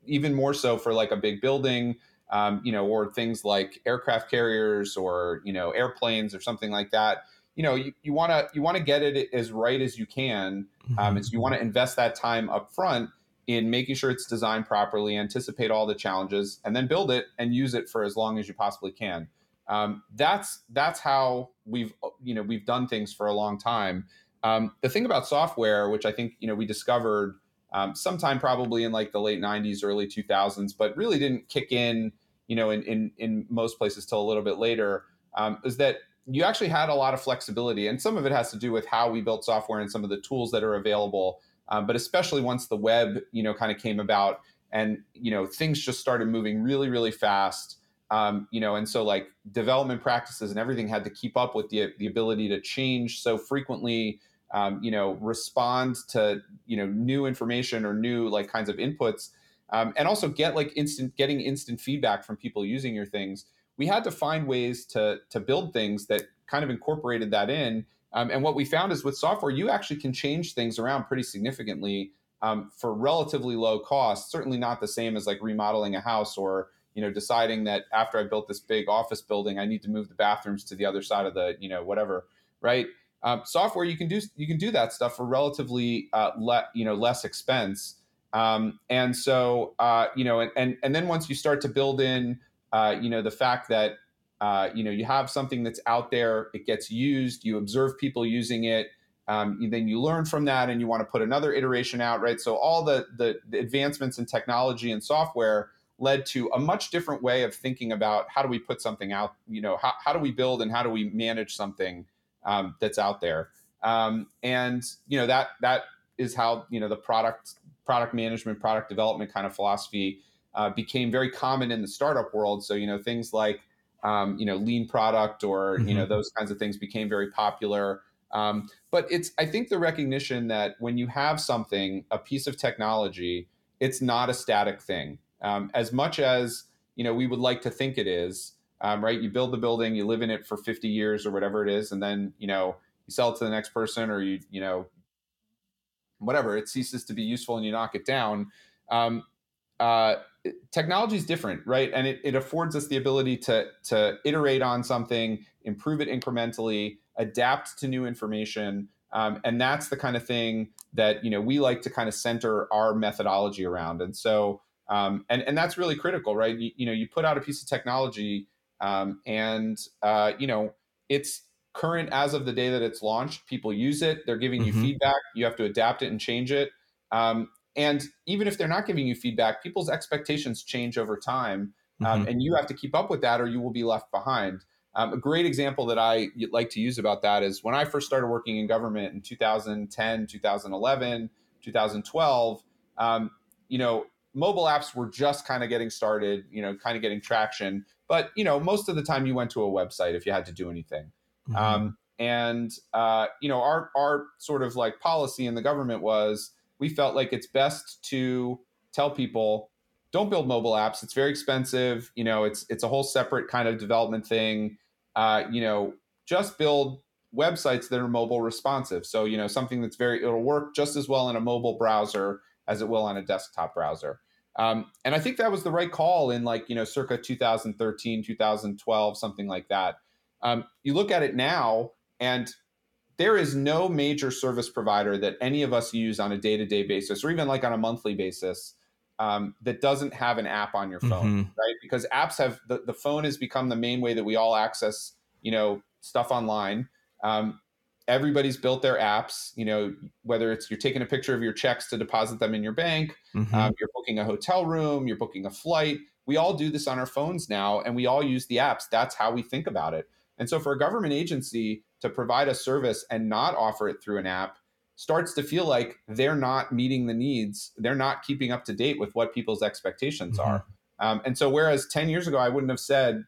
even more so for like a big building, um, you know, or things like aircraft carriers or you know airplanes or something like that you know you want to you want to get it as right as you can um, is you want to invest that time up front in making sure it's designed properly anticipate all the challenges and then build it and use it for as long as you possibly can. Um, that's that's how we've you know we've done things for a long time. Um, the thing about software which i think you know we discovered um, sometime probably in like the late 90s early 2000s but really didn't kick in you know in in, in most places till a little bit later um, is that you actually had a lot of flexibility, and some of it has to do with how we built software and some of the tools that are available. Um, but especially once the web, you know, kind of came about, and you know, things just started moving really, really fast. Um, you know, and so like development practices and everything had to keep up with the the ability to change so frequently. Um, you know, respond to you know new information or new like kinds of inputs, um, and also get like instant getting instant feedback from people using your things we had to find ways to to build things that kind of incorporated that in. Um, and what we found is with software, you actually can change things around pretty significantly um, for relatively low cost. Certainly not the same as like remodeling a house or you know deciding that after I built this big office building, I need to move the bathrooms to the other side of the you know whatever, right? Um, software you can do you can do that stuff for relatively uh, le- you know less expense. Um, and so uh, you know and, and and then once you start to build in uh, you know the fact that uh, you know you have something that's out there it gets used you observe people using it um, then you learn from that and you want to put another iteration out right? So all the, the, the advancements in technology and software led to a much different way of thinking about how do we put something out you know how, how do we build and how do we manage something um, that's out there. Um, and you know that that is how you know the product product management product development kind of philosophy uh, became very common in the startup world. So you know things like um, you know lean product or mm-hmm. you know mm-hmm. those kinds of things became very popular. Um, but it's I think the recognition that when you have something, a piece of technology, it's not a static thing. Um, as much as you know we would like to think it is, um, right? You build the building, you live in it for 50 years or whatever it is, and then you know you sell it to the next person or you you know whatever it ceases to be useful and you knock it down. Um, uh, technology is different, right? And it, it affords us the ability to to iterate on something, improve it incrementally, adapt to new information. Um, and that's the kind of thing that you know we like to kind of center our methodology around. And so, um, and and that's really critical, right? You, you, know, you put out a piece of technology, um, and uh, you know it's current as of the day that it's launched. People use it; they're giving mm-hmm. you feedback. You have to adapt it and change it. Um, and even if they're not giving you feedback, people's expectations change over time, um, mm-hmm. and you have to keep up with that, or you will be left behind. Um, a great example that I like to use about that is when I first started working in government in 2010, 2011, 2012. Um, you know, mobile apps were just kind of getting started. You know, kind of getting traction. But you know, most of the time you went to a website if you had to do anything. Mm-hmm. Um, and uh, you know, our our sort of like policy in the government was we felt like it's best to tell people don't build mobile apps. It's very expensive. You know, it's it's a whole separate kind of development thing uh, you know, just build websites that are mobile responsive. So, you know, something that's very, it'll work just as well in a mobile browser as it will on a desktop browser. Um, and I think that was the right call in like, you know, circa 2013, 2012, something like that. Um, you look at it now, and there is no major service provider that any of us use on a day to day basis or even like on a monthly basis um, that doesn't have an app on your phone, mm-hmm. right? Because apps have the, the phone has become the main way that we all access, you know, stuff online. Um, everybody's built their apps, you know, whether it's you're taking a picture of your checks to deposit them in your bank, mm-hmm. um, you're booking a hotel room, you're booking a flight. We all do this on our phones now, and we all use the apps. That's how we think about it. And so, for a government agency to provide a service and not offer it through an app starts to feel like they're not meeting the needs. They're not keeping up to date with what people's expectations mm-hmm. are. Um, and so, whereas 10 years ago, I wouldn't have said,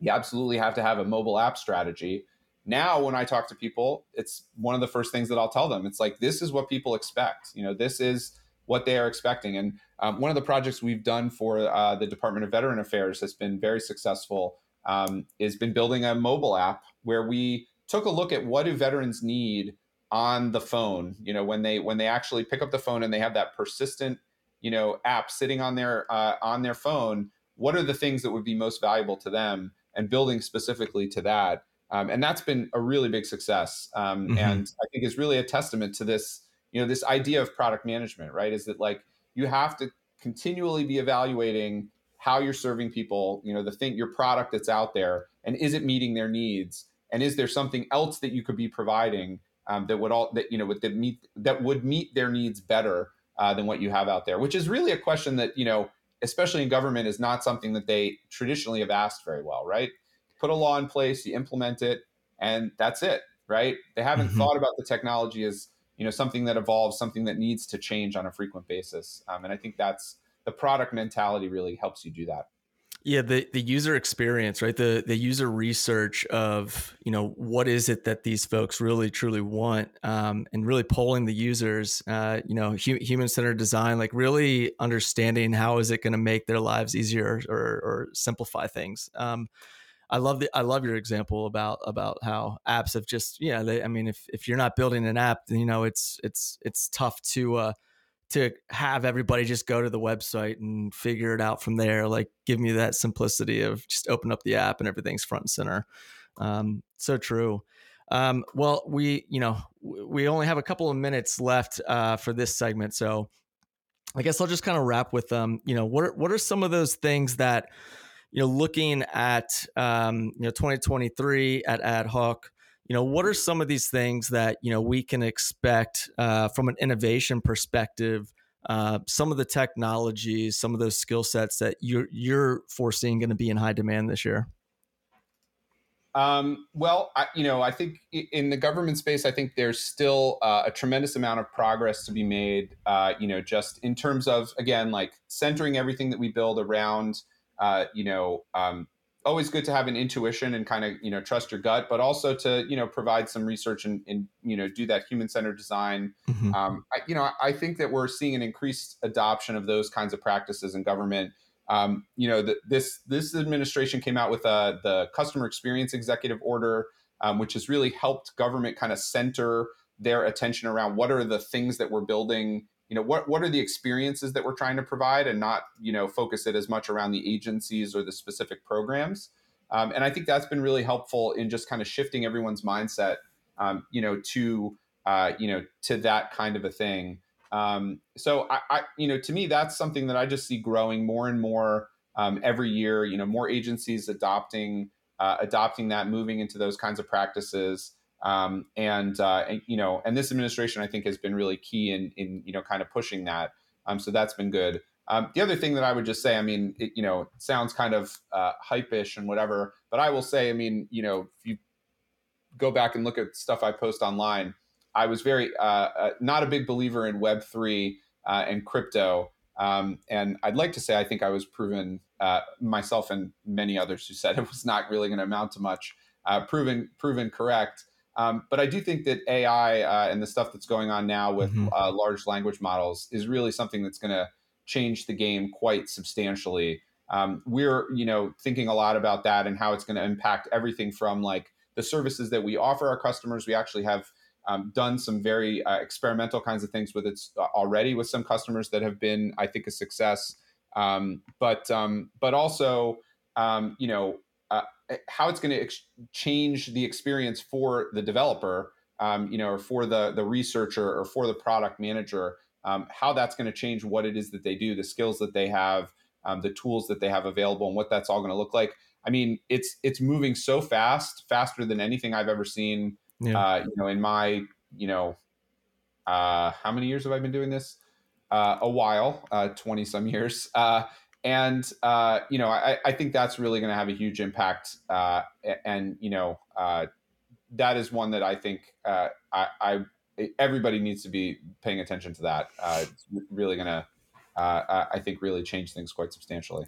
you absolutely have to have a mobile app strategy. Now, when I talk to people, it's one of the first things that I'll tell them. It's like, this is what people expect. You know, this is what they are expecting. And um, one of the projects we've done for uh, the Department of Veteran Affairs has been very successful. Um, has been building a mobile app where we took a look at what do veterans need on the phone you know when they when they actually pick up the phone and they have that persistent you know app sitting on their uh, on their phone what are the things that would be most valuable to them and building specifically to that. Um, and that's been a really big success um, mm-hmm. and i think is really a testament to this you know this idea of product management right? Is that like you have to continually be evaluating how you're serving people you know the thing your product that's out there and is it meeting their needs and is there something else that you could be providing um, that would all that you know would that meet that would meet their needs better uh, than what you have out there, which is really a question that you know, especially in government, is not something that they traditionally have asked very well. Right? Put a law in place, you implement it, and that's it. Right? They haven't mm-hmm. thought about the technology as you know something that evolves, something that needs to change on a frequent basis, um, and I think that's the product mentality really helps you do that. Yeah, the the user experience, right? The the user research of you know what is it that these folks really truly want, um, and really polling the users. Uh, you know, hu- human centered design, like really understanding how is it going to make their lives easier or or simplify things. Um, I love the I love your example about about how apps have just yeah. They, I mean, if if you're not building an app, you know, it's it's it's tough to uh, to have everybody just go to the website and figure it out from there. Like, give me that simplicity of just open up the app and everything's front and center. Um, so true. Um, well, we, you know, we only have a couple of minutes left uh, for this segment, so I guess I'll just kind of wrap with um, you know, what are, what are some of those things that, you know, looking at um, you know, 2023 at Ad Hoc, you know what are some of these things that you know we can expect uh, from an innovation perspective uh, some of the technologies some of those skill sets that you're you're foreseeing going to be in high demand this year um, well, I, you know, I think in the government space, I think there's still uh, a tremendous amount of progress to be made. Uh, you know, just in terms of again, like centering everything that we build around, uh, you know, um, always good to have an intuition and kind of you know trust your gut, but also to you know provide some research and, and you know do that human centered design. Mm-hmm. Um, I, you know, I think that we're seeing an increased adoption of those kinds of practices in government. Um, you know, the, this this administration came out with uh, the customer experience executive order, um, which has really helped government kind of center their attention around what are the things that we're building you know what what are the experiences that we're trying to provide and not you know focus it as much around the agencies or the specific programs? Um, and i think that's been really helpful in just kind of shifting everyone's mindset um, you know to uh, you know to that kind of a thing. Um, so I, I, you know to me that's something that i just see growing more and more um, every year you know more agencies adopting uh, adopting that moving into those kinds of practices um, and, uh, and, you know, and this administration I think has been really key in in you know kind of pushing that. Um, so that's been good. Um, the other thing that I would just say, I mean, it, you know, sounds kind of uh, hype-ish and whatever, but I will say, I mean, you know, if you go back and look at stuff I post online, I was very uh, uh, not a big believer in Web three uh, and crypto. Um, and I'd like to say I think I was proven uh, myself and many others who said it was not really going to amount to much, uh, proven proven correct. Um, but I do think that AI uh, and the stuff that's going on now with mm-hmm. uh, large language models is really something that's going to change the game quite substantially. Um, we're, you know, thinking a lot about that and how it's going to impact everything from like the services that we offer our customers. We actually have um, done some very uh, experimental kinds of things with it uh, already with some customers that have been, I think, a success. Um, but um, but also, um, you know, how it's going to ex- change the experience for the developer, um, you know, or for the the researcher or for the product manager, um, how that's going to change what it is that they do, the skills that they have, um, the tools that they have available, and what that's all going to look like. I mean, it's it's moving so fast, faster than anything I've ever seen. Yeah. Uh, you know, in my you know, uh, how many years have I been doing this? Uh, a while, uh, twenty some years. And uh, you know I, I, think that's really going to have a huge impact uh, and you know uh, that is one that i think uh, I, I, everybody needs to be paying attention to that. Uh, it's really going to uh, I think really change things quite substantially.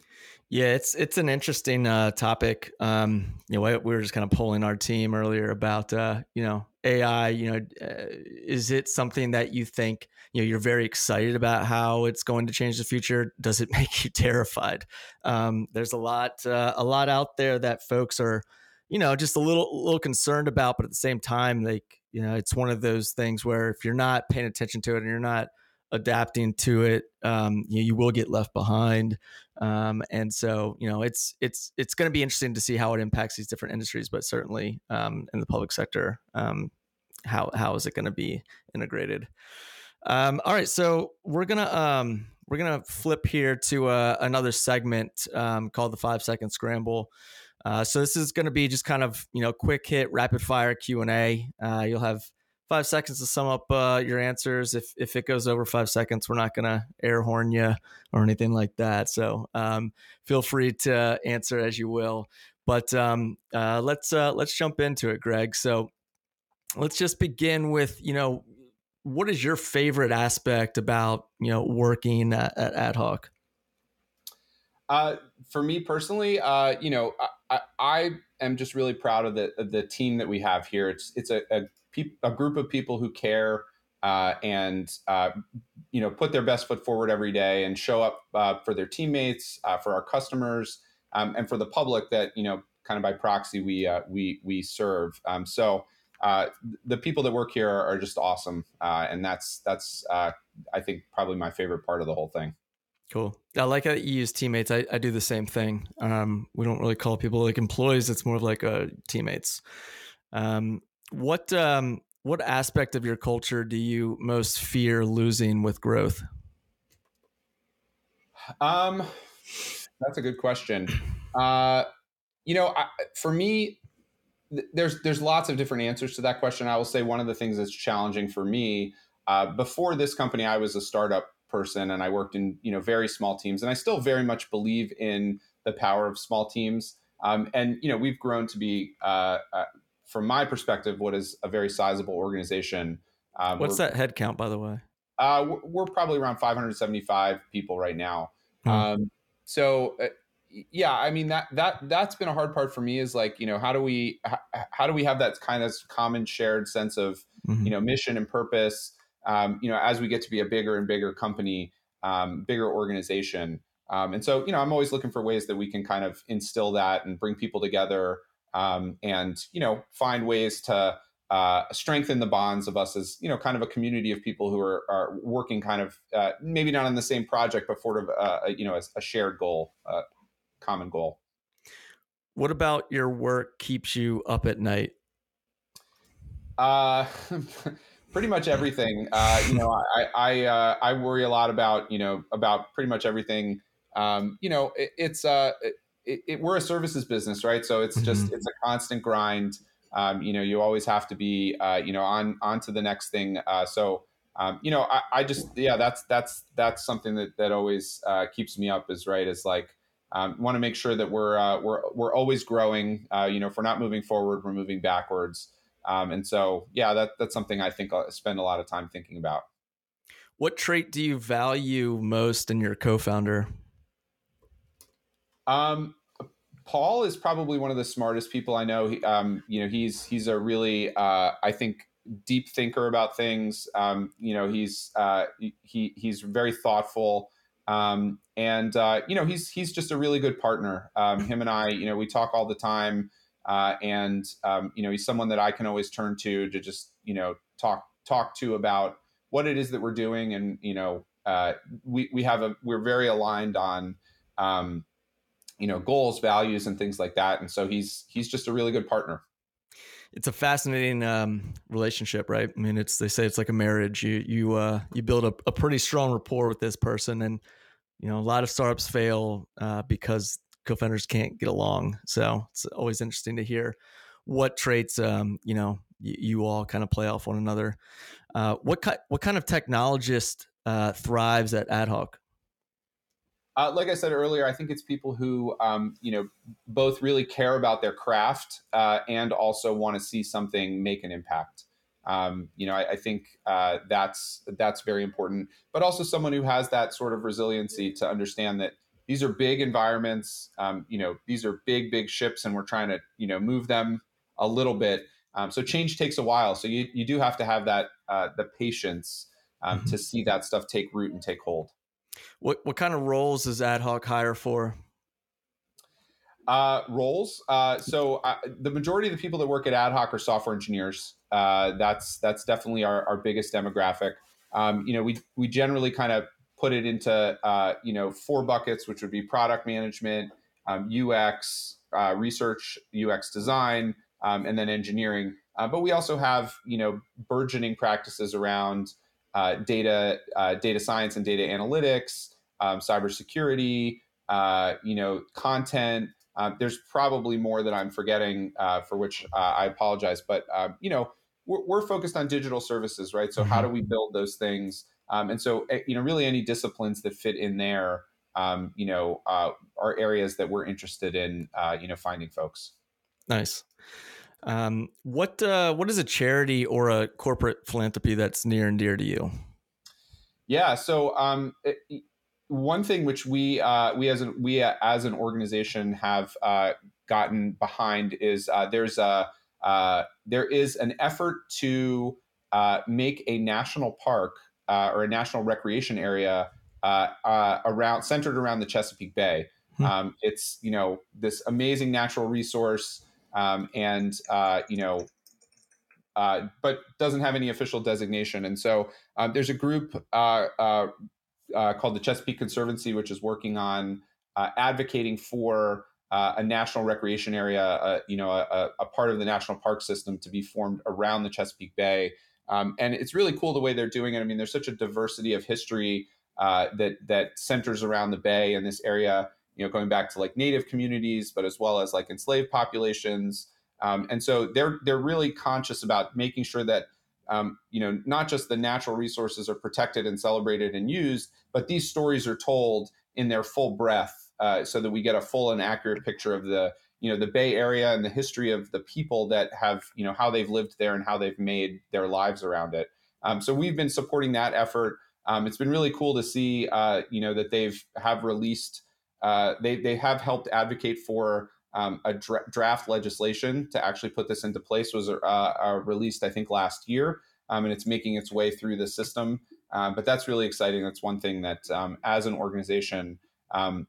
Yeah, it's it's an interesting uh, topic. Um, you know, we were just kind of polling our team earlier about uh, you know AI. You know, uh, is it something that you think you know you're very excited about how it's going to change the future? Does it make you terrified? Um, there's a lot uh, a lot out there that folks are you know just a little little concerned about, but at the same time, like you know, it's one of those things where if you're not paying attention to it and you're not adapting to it, um, you, you, will get left behind. Um, and so, you know, it's it's it's going to be interesting to see how it impacts these different industries, but certainly um, in the public sector, um, how how is it going to be integrated? Um, all right, so we're gonna um, we're gonna flip here to uh, another segment called the five second scramble. Uh, so this is going to be just kind of you know quick hit rapid fire Q and A. Uh, you'll have five seconds to sum up uh, your answers. If if it goes over five seconds, we're not gonna air horn you or anything like that. So um, feel free to answer as you will. But um, uh, let's uh, let's jump into it, Greg. So let's just begin with you know what is your favorite aspect about you know working at, at Ad Hoc? Uh, for me personally, uh, you know, I, I, am just really proud of the of the team that we have here. It's it's a, a pe- a group of people who care uh, and uh, you know put their best foot forward every day and show up uh, for their teammates, uh, for our customers, um, and for the public that you know kind of by proxy we uh, we we serve. Um, so uh, the people that work here are, are just awesome, and that's that's I think probably my favorite part of the whole thing. Cool. I like how you use teammates. I, I do the same thing. Um, we don't really call people like employees. It's more of like teammates. Um, what um, what aspect of your culture do you most fear losing with growth? Um, that's a good question. Uh, you know, I, for me, th- there's there's lots of different answers to that question. I will say one of the things that's challenging for me. Uh, before this company, I was a startup person, and I worked in you know very small teams, and I still very much believe in the power of small teams. Um, and you know, we've grown to be uh, uh from my perspective, what is a very sizable organization. Um, What's that headcount, by the way? Uh, we're, we're, probably around 575 people right now. Hmm. Um, so, uh, yeah, I mean that that that's been a hard part for me is like you know how do we how, how do we have that kind of common shared sense of mm-hmm. you know mission and purpose um, you know as we get to be a bigger and bigger company, um, bigger organization, um, and so you know I'm always looking for ways that we can kind of instill that and bring people together um, and you know find ways to uh, strengthen the bonds of us as you know kind of a community of people who are, are working kind of uh, maybe not on the same project but sort of uh, you know a, a shared goal uh, common goal. What about your work keeps you up at night? Uh pretty much everything. Uh, you know i I, uh, I worry a lot about you know about pretty much everything. Um, you know it, it's uh it, it, we're a services business right so it's just mm-hmm. it's a constant grind um, you know, you always have to be, uh, you know, on on to the next thing. Uh, so, um, you know, I, I, just, yeah, that's that's that's something that that always uh, keeps me up. Is right is like um, want to make sure that we're uh, we're we're always growing. Uh, you know, if we're not moving forward, we're moving backwards. Um, and so, yeah, that that's something I think I spend a lot of time thinking about. What trait do you value most in your co-founder? Um, Paul is probably one of the smartest people I know. He, um, you know, he's he's a really, uh, I think, deep thinker about things. Um, you know, he's uh, he he's very thoughtful, um, and uh, you know, he's he's just a really good partner. Um, him and I, you know, we talk all the time, uh, and um, you know, he's someone that I can always turn to to just you know talk talk to about what it is that we're doing, and you know, uh, we we have a we're very aligned on. You know goals values and things like that and so he's he's just a really good partner. It's a fascinating um, relationship right? I mean it's they say it's like a marriage. You you uh, you build a, a pretty strong rapport with this person and you know a lot of startups fail uh, because co-founders can't get along so it's always interesting to hear what traits um, you know you, you, all kind of play off one another. Uh, what, kind what kind of technologist uh, thrives at Ad Hoc uh, like I said earlier, I think it's people who, um, you know, both really care about their craft uh, and also want to see something make an impact. Um, you know, I, I think uh, that's that's very important. But also someone who has that sort of resiliency to understand that these are big environments. Um, you know, these are big, big ships, and we're trying to, you know, move them a little bit. Um, so change takes a while. So you you do have to have that uh, the patience um, mm-hmm. to see that stuff take root and take hold. What what kind of roles does Ad Hoc hire for? Uh, roles. Uh, so uh, the majority of the people that work at ad hoc are software engineers. Uh, that's that's definitely our, our biggest demographic. Um, you know, we we generally kind of put it into uh, you know four buckets, which would be product management, um, UX, uh, research, UX design, um, and then engineering. but we also have you know burgeoning practices around uh, data uh, data science and data analytics, um, cybersecurity, uh, you know, content. Uh, there's probably more that I'm forgetting, uh, for which uh, I apologize. But um, you know, we're, we're, focused on digital services, right? So mm-hmm. how do we build those things? Um, and so, eh, you know, really any disciplines that fit in there, um, you know, are areas that we're interested in, you know, finding folks. Nice. Um, what uh, what is a charity or a corporate philanthropy that's near and dear to you? Yeah, so um, it, one thing which we uh, we as an we as an organization have uh, gotten behind is uh, there's a uh, there is an effort to uh, make a national park uh, or a national recreation area uh, uh, around centered around the Chesapeake Bay. Hmm. Um, it's you know this amazing natural resource um, and uh, you know, uh, but doesn't have any official designation. And so um, there's a group uh, uh, called the Chesapeake Conservancy, which is working on advocating for a national recreation area, you know, a, a, part of the national park system to be formed around the Chesapeake Bay. Um, and it's really cool the way they're doing it. I mean, there's such a diversity of history that that centers around the bay and this area you know, going back to like native communities, but as well as like enslaved populations. Um, and so they're they're really conscious about making sure that um, you know not just the natural resources are protected and celebrated and used, but these stories are told in their full breadth, uh, so that we get a full and accurate picture of the you know the Bay Area and the history of the people that have you know how they've lived there and how they've made their lives around it. Um, so we've been supporting that effort. Um, it's been really cool to see uh, you know that they've have released uh, they they have helped advocate for um, a dra- draft legislation to actually put this into place was uh, uh, released I think last year, um, and it's making its way through the system. Uh, but that's really exciting. That's one thing that um, as an organization. Um,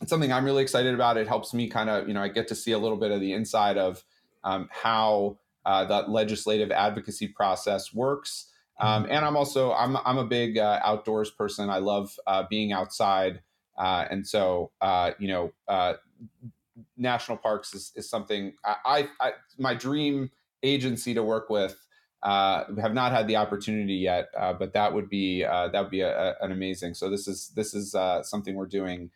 it's something I'm really excited about. It helps me kind of, you know, I get to see a little bit of the inside of um, how uh, that legislative advocacy process works. Um, mm-hmm. and I'm also I'm I'm a big uh, outdoors person. I love uh, being outside, uh, and so uh, you know, uh, national parks is, is something I, I, I, my dream agency to work with. have not had the opportunity yet, but that would be that would be a, a, an amazing. So this is this is something we're doing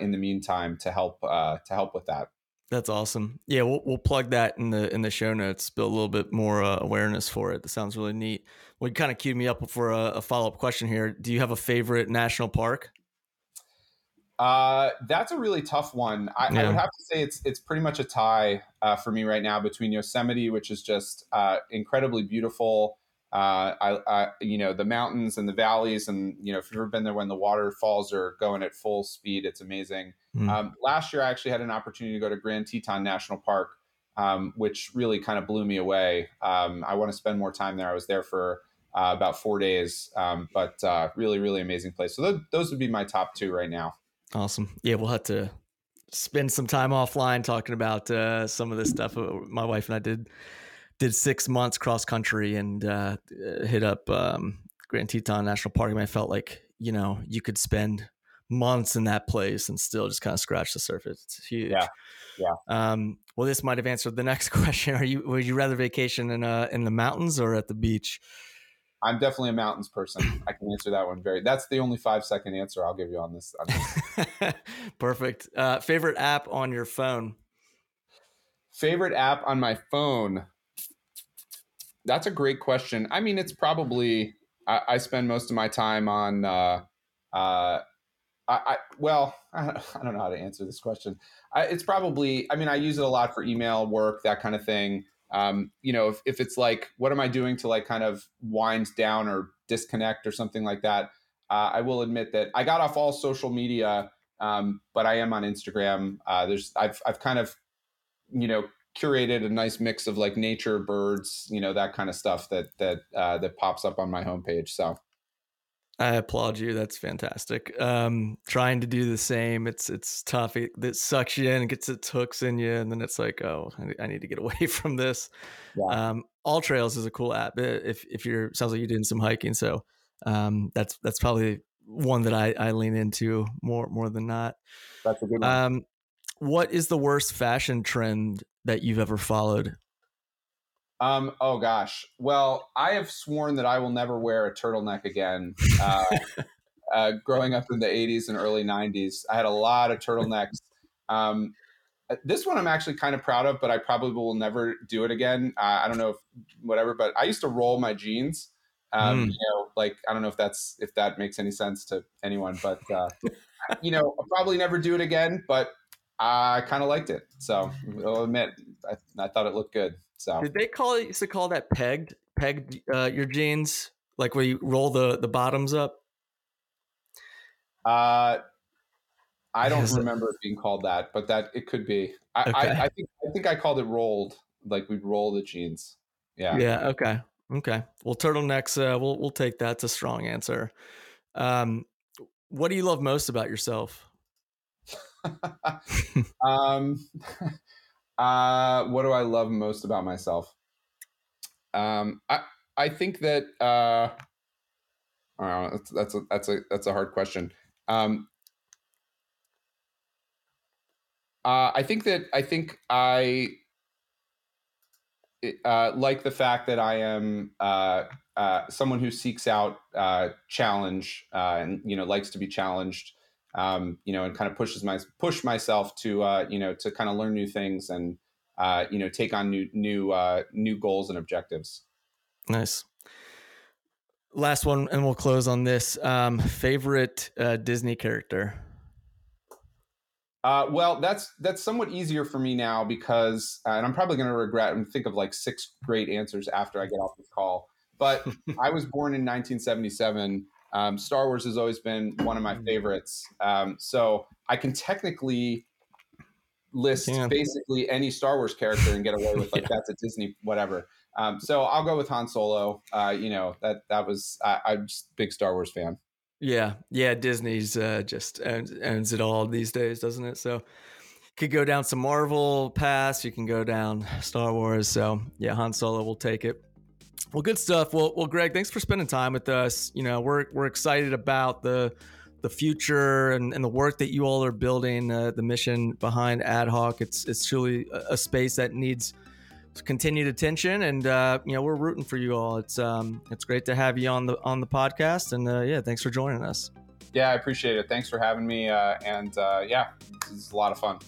in the meantime to help to help with that. That's awesome. Yeah, we'll we'll plug that in the in the show notes. Build a little bit more uh, awareness for it. That sounds really neat. Well, you kind of queued me up for a, a follow up question here. Do you have a favorite national park? Uh, that's a really tough one. I, yeah. I, would have to say it's it's pretty much a tie uh, for me right now between Yosemite, which is just uh, incredibly beautiful, uh, I, I, you know, the mountains and the valleys, and you know, if you've ever been there when the waterfalls are going at full speed, it's amazing. Mm. Um, last year, I actually had an opportunity to go to Grand Teton National Park, um, which really kind of blew me away. Um, I want to spend more time there. I was there for uh, about four days, um, but uh, really, really amazing place. So th- those would be my top two right now. Awesome. Yeah, we'll have to spend some time offline talking about uh, some of this stuff. Uh, my wife and I did did six months cross country and uh, hit up um, Grand Teton National Park. And I felt like you know you could spend months in that place and still just kind of scratch the surface. It's huge. Yeah, yeah. Um, well, this might have answered the next question. Are you would you rather vacation in uh in the mountains or at the beach? I'm definitely a mountains person. I can answer that one very. That's the only five second answer I'll give you on this. On this. Perfect. Uh, favorite app on your phone? Favorite app on my phone? that's a great question. I mean, it's probably I, I spend most of my time on. Uh, uh, I, I well, I, I, don't know how to answer this question. I, it's probably. I mean, I use it a lot for email work, that kind of thing. Um, you know, if, if it's like, what am I doing to like kind of wind down or disconnect or something like that? Uh, I will admit that I got off all social media, um, but I am on Instagram. Uh, there's I've I've kind of you know curated a nice mix of like nature, birds, you know, that kind of stuff that that uh, that pops up on my homepage. So I applaud you. That's fantastic. Um, trying to do the same, it's it's tough. It, it sucks you in, gets its hooks in you, and then it's like, oh, I, I need to get away from this. Yeah. Um, AllTrails is a cool app. If if you're sounds like you're doing some hiking, so um, that's that's probably one that I, I lean into more more than not. That's a good one. Um, what is the worst fashion trend that you've ever followed? Um, oh gosh. Well, I have sworn that I will never wear a turtleneck again. Uh, uh, growing up in the 80s and early 90s, I had a lot of turtlenecks. Um, uh, this one I'm actually kind of proud of, but I probably will never do it again. Uh, I don't know if whatever, but I used to roll my jeans. Um, mm. You know, like I don't know if that's if that makes any sense to anyone, but uh, you know, I'll probably never do it again. But I kind of liked it. So I'll admit, I, I thought it looked good. So did they call it used to call that pegged pegged uh, your jeans like where you roll the the bottoms up? Uh, I don't remember it being called that, but that it could be. I, okay. I, I think I think I called it rolled. Like we'd roll the jeans. Yeah. Yeah. Okay. Okay. Well, turtlenecks. Uh, we'll we'll take that. It's a strong answer. Um, what do you love most about yourself? um, uh, what do I love most about myself? Um, I I think that uh, know, that's that's a that's a that's a hard question. Um, uh, I think that I think I uh, like the fact that I am uh, uh, someone who seeks out uh, challenge uh, and you know likes to be challenged um, you know, and kind of pushes my push myself to uh, you know to kind of learn new things and uh, you know take on new new uh, new goals and objectives. Nice. Last one, and we'll close on this. Um, favorite uh, Disney character. Uh, well, that's that's somewhat easier for me now because, uh, and I'm probably going to regret and think of like six great answers after I get off this call. But I was born in 1977, Um, Star Wars has always been one of my Mm. favorites. Um, so I can technically list Yeah. basically any Star Wars character and get away with like Yeah. that's a Disney whatever. Um, so I'll go with Han Solo. Uh, you know that that was I, I'm just a big Star Wars fan. Yeah, yeah. Disney's uh, just owns, owns it all these days, doesn't it? So could go down some Marvel pass. You can go down Star Wars. So yeah, Han Solo will take it. Well, good stuff. Well, well, Greg, thanks for spending time with us. You know, we're we're excited about the the future and, and the work that you all are building. Uh, the mission behind Ad Hoc. It's it's truly a, space that needs continued attention, and uh, you know, we're rooting for you all. It's um, it's great to have you on the on the podcast, and uh, yeah, thanks for joining us. Yeah, I appreciate it. Thanks for having me, uh, and uh, yeah, it's a lot of fun.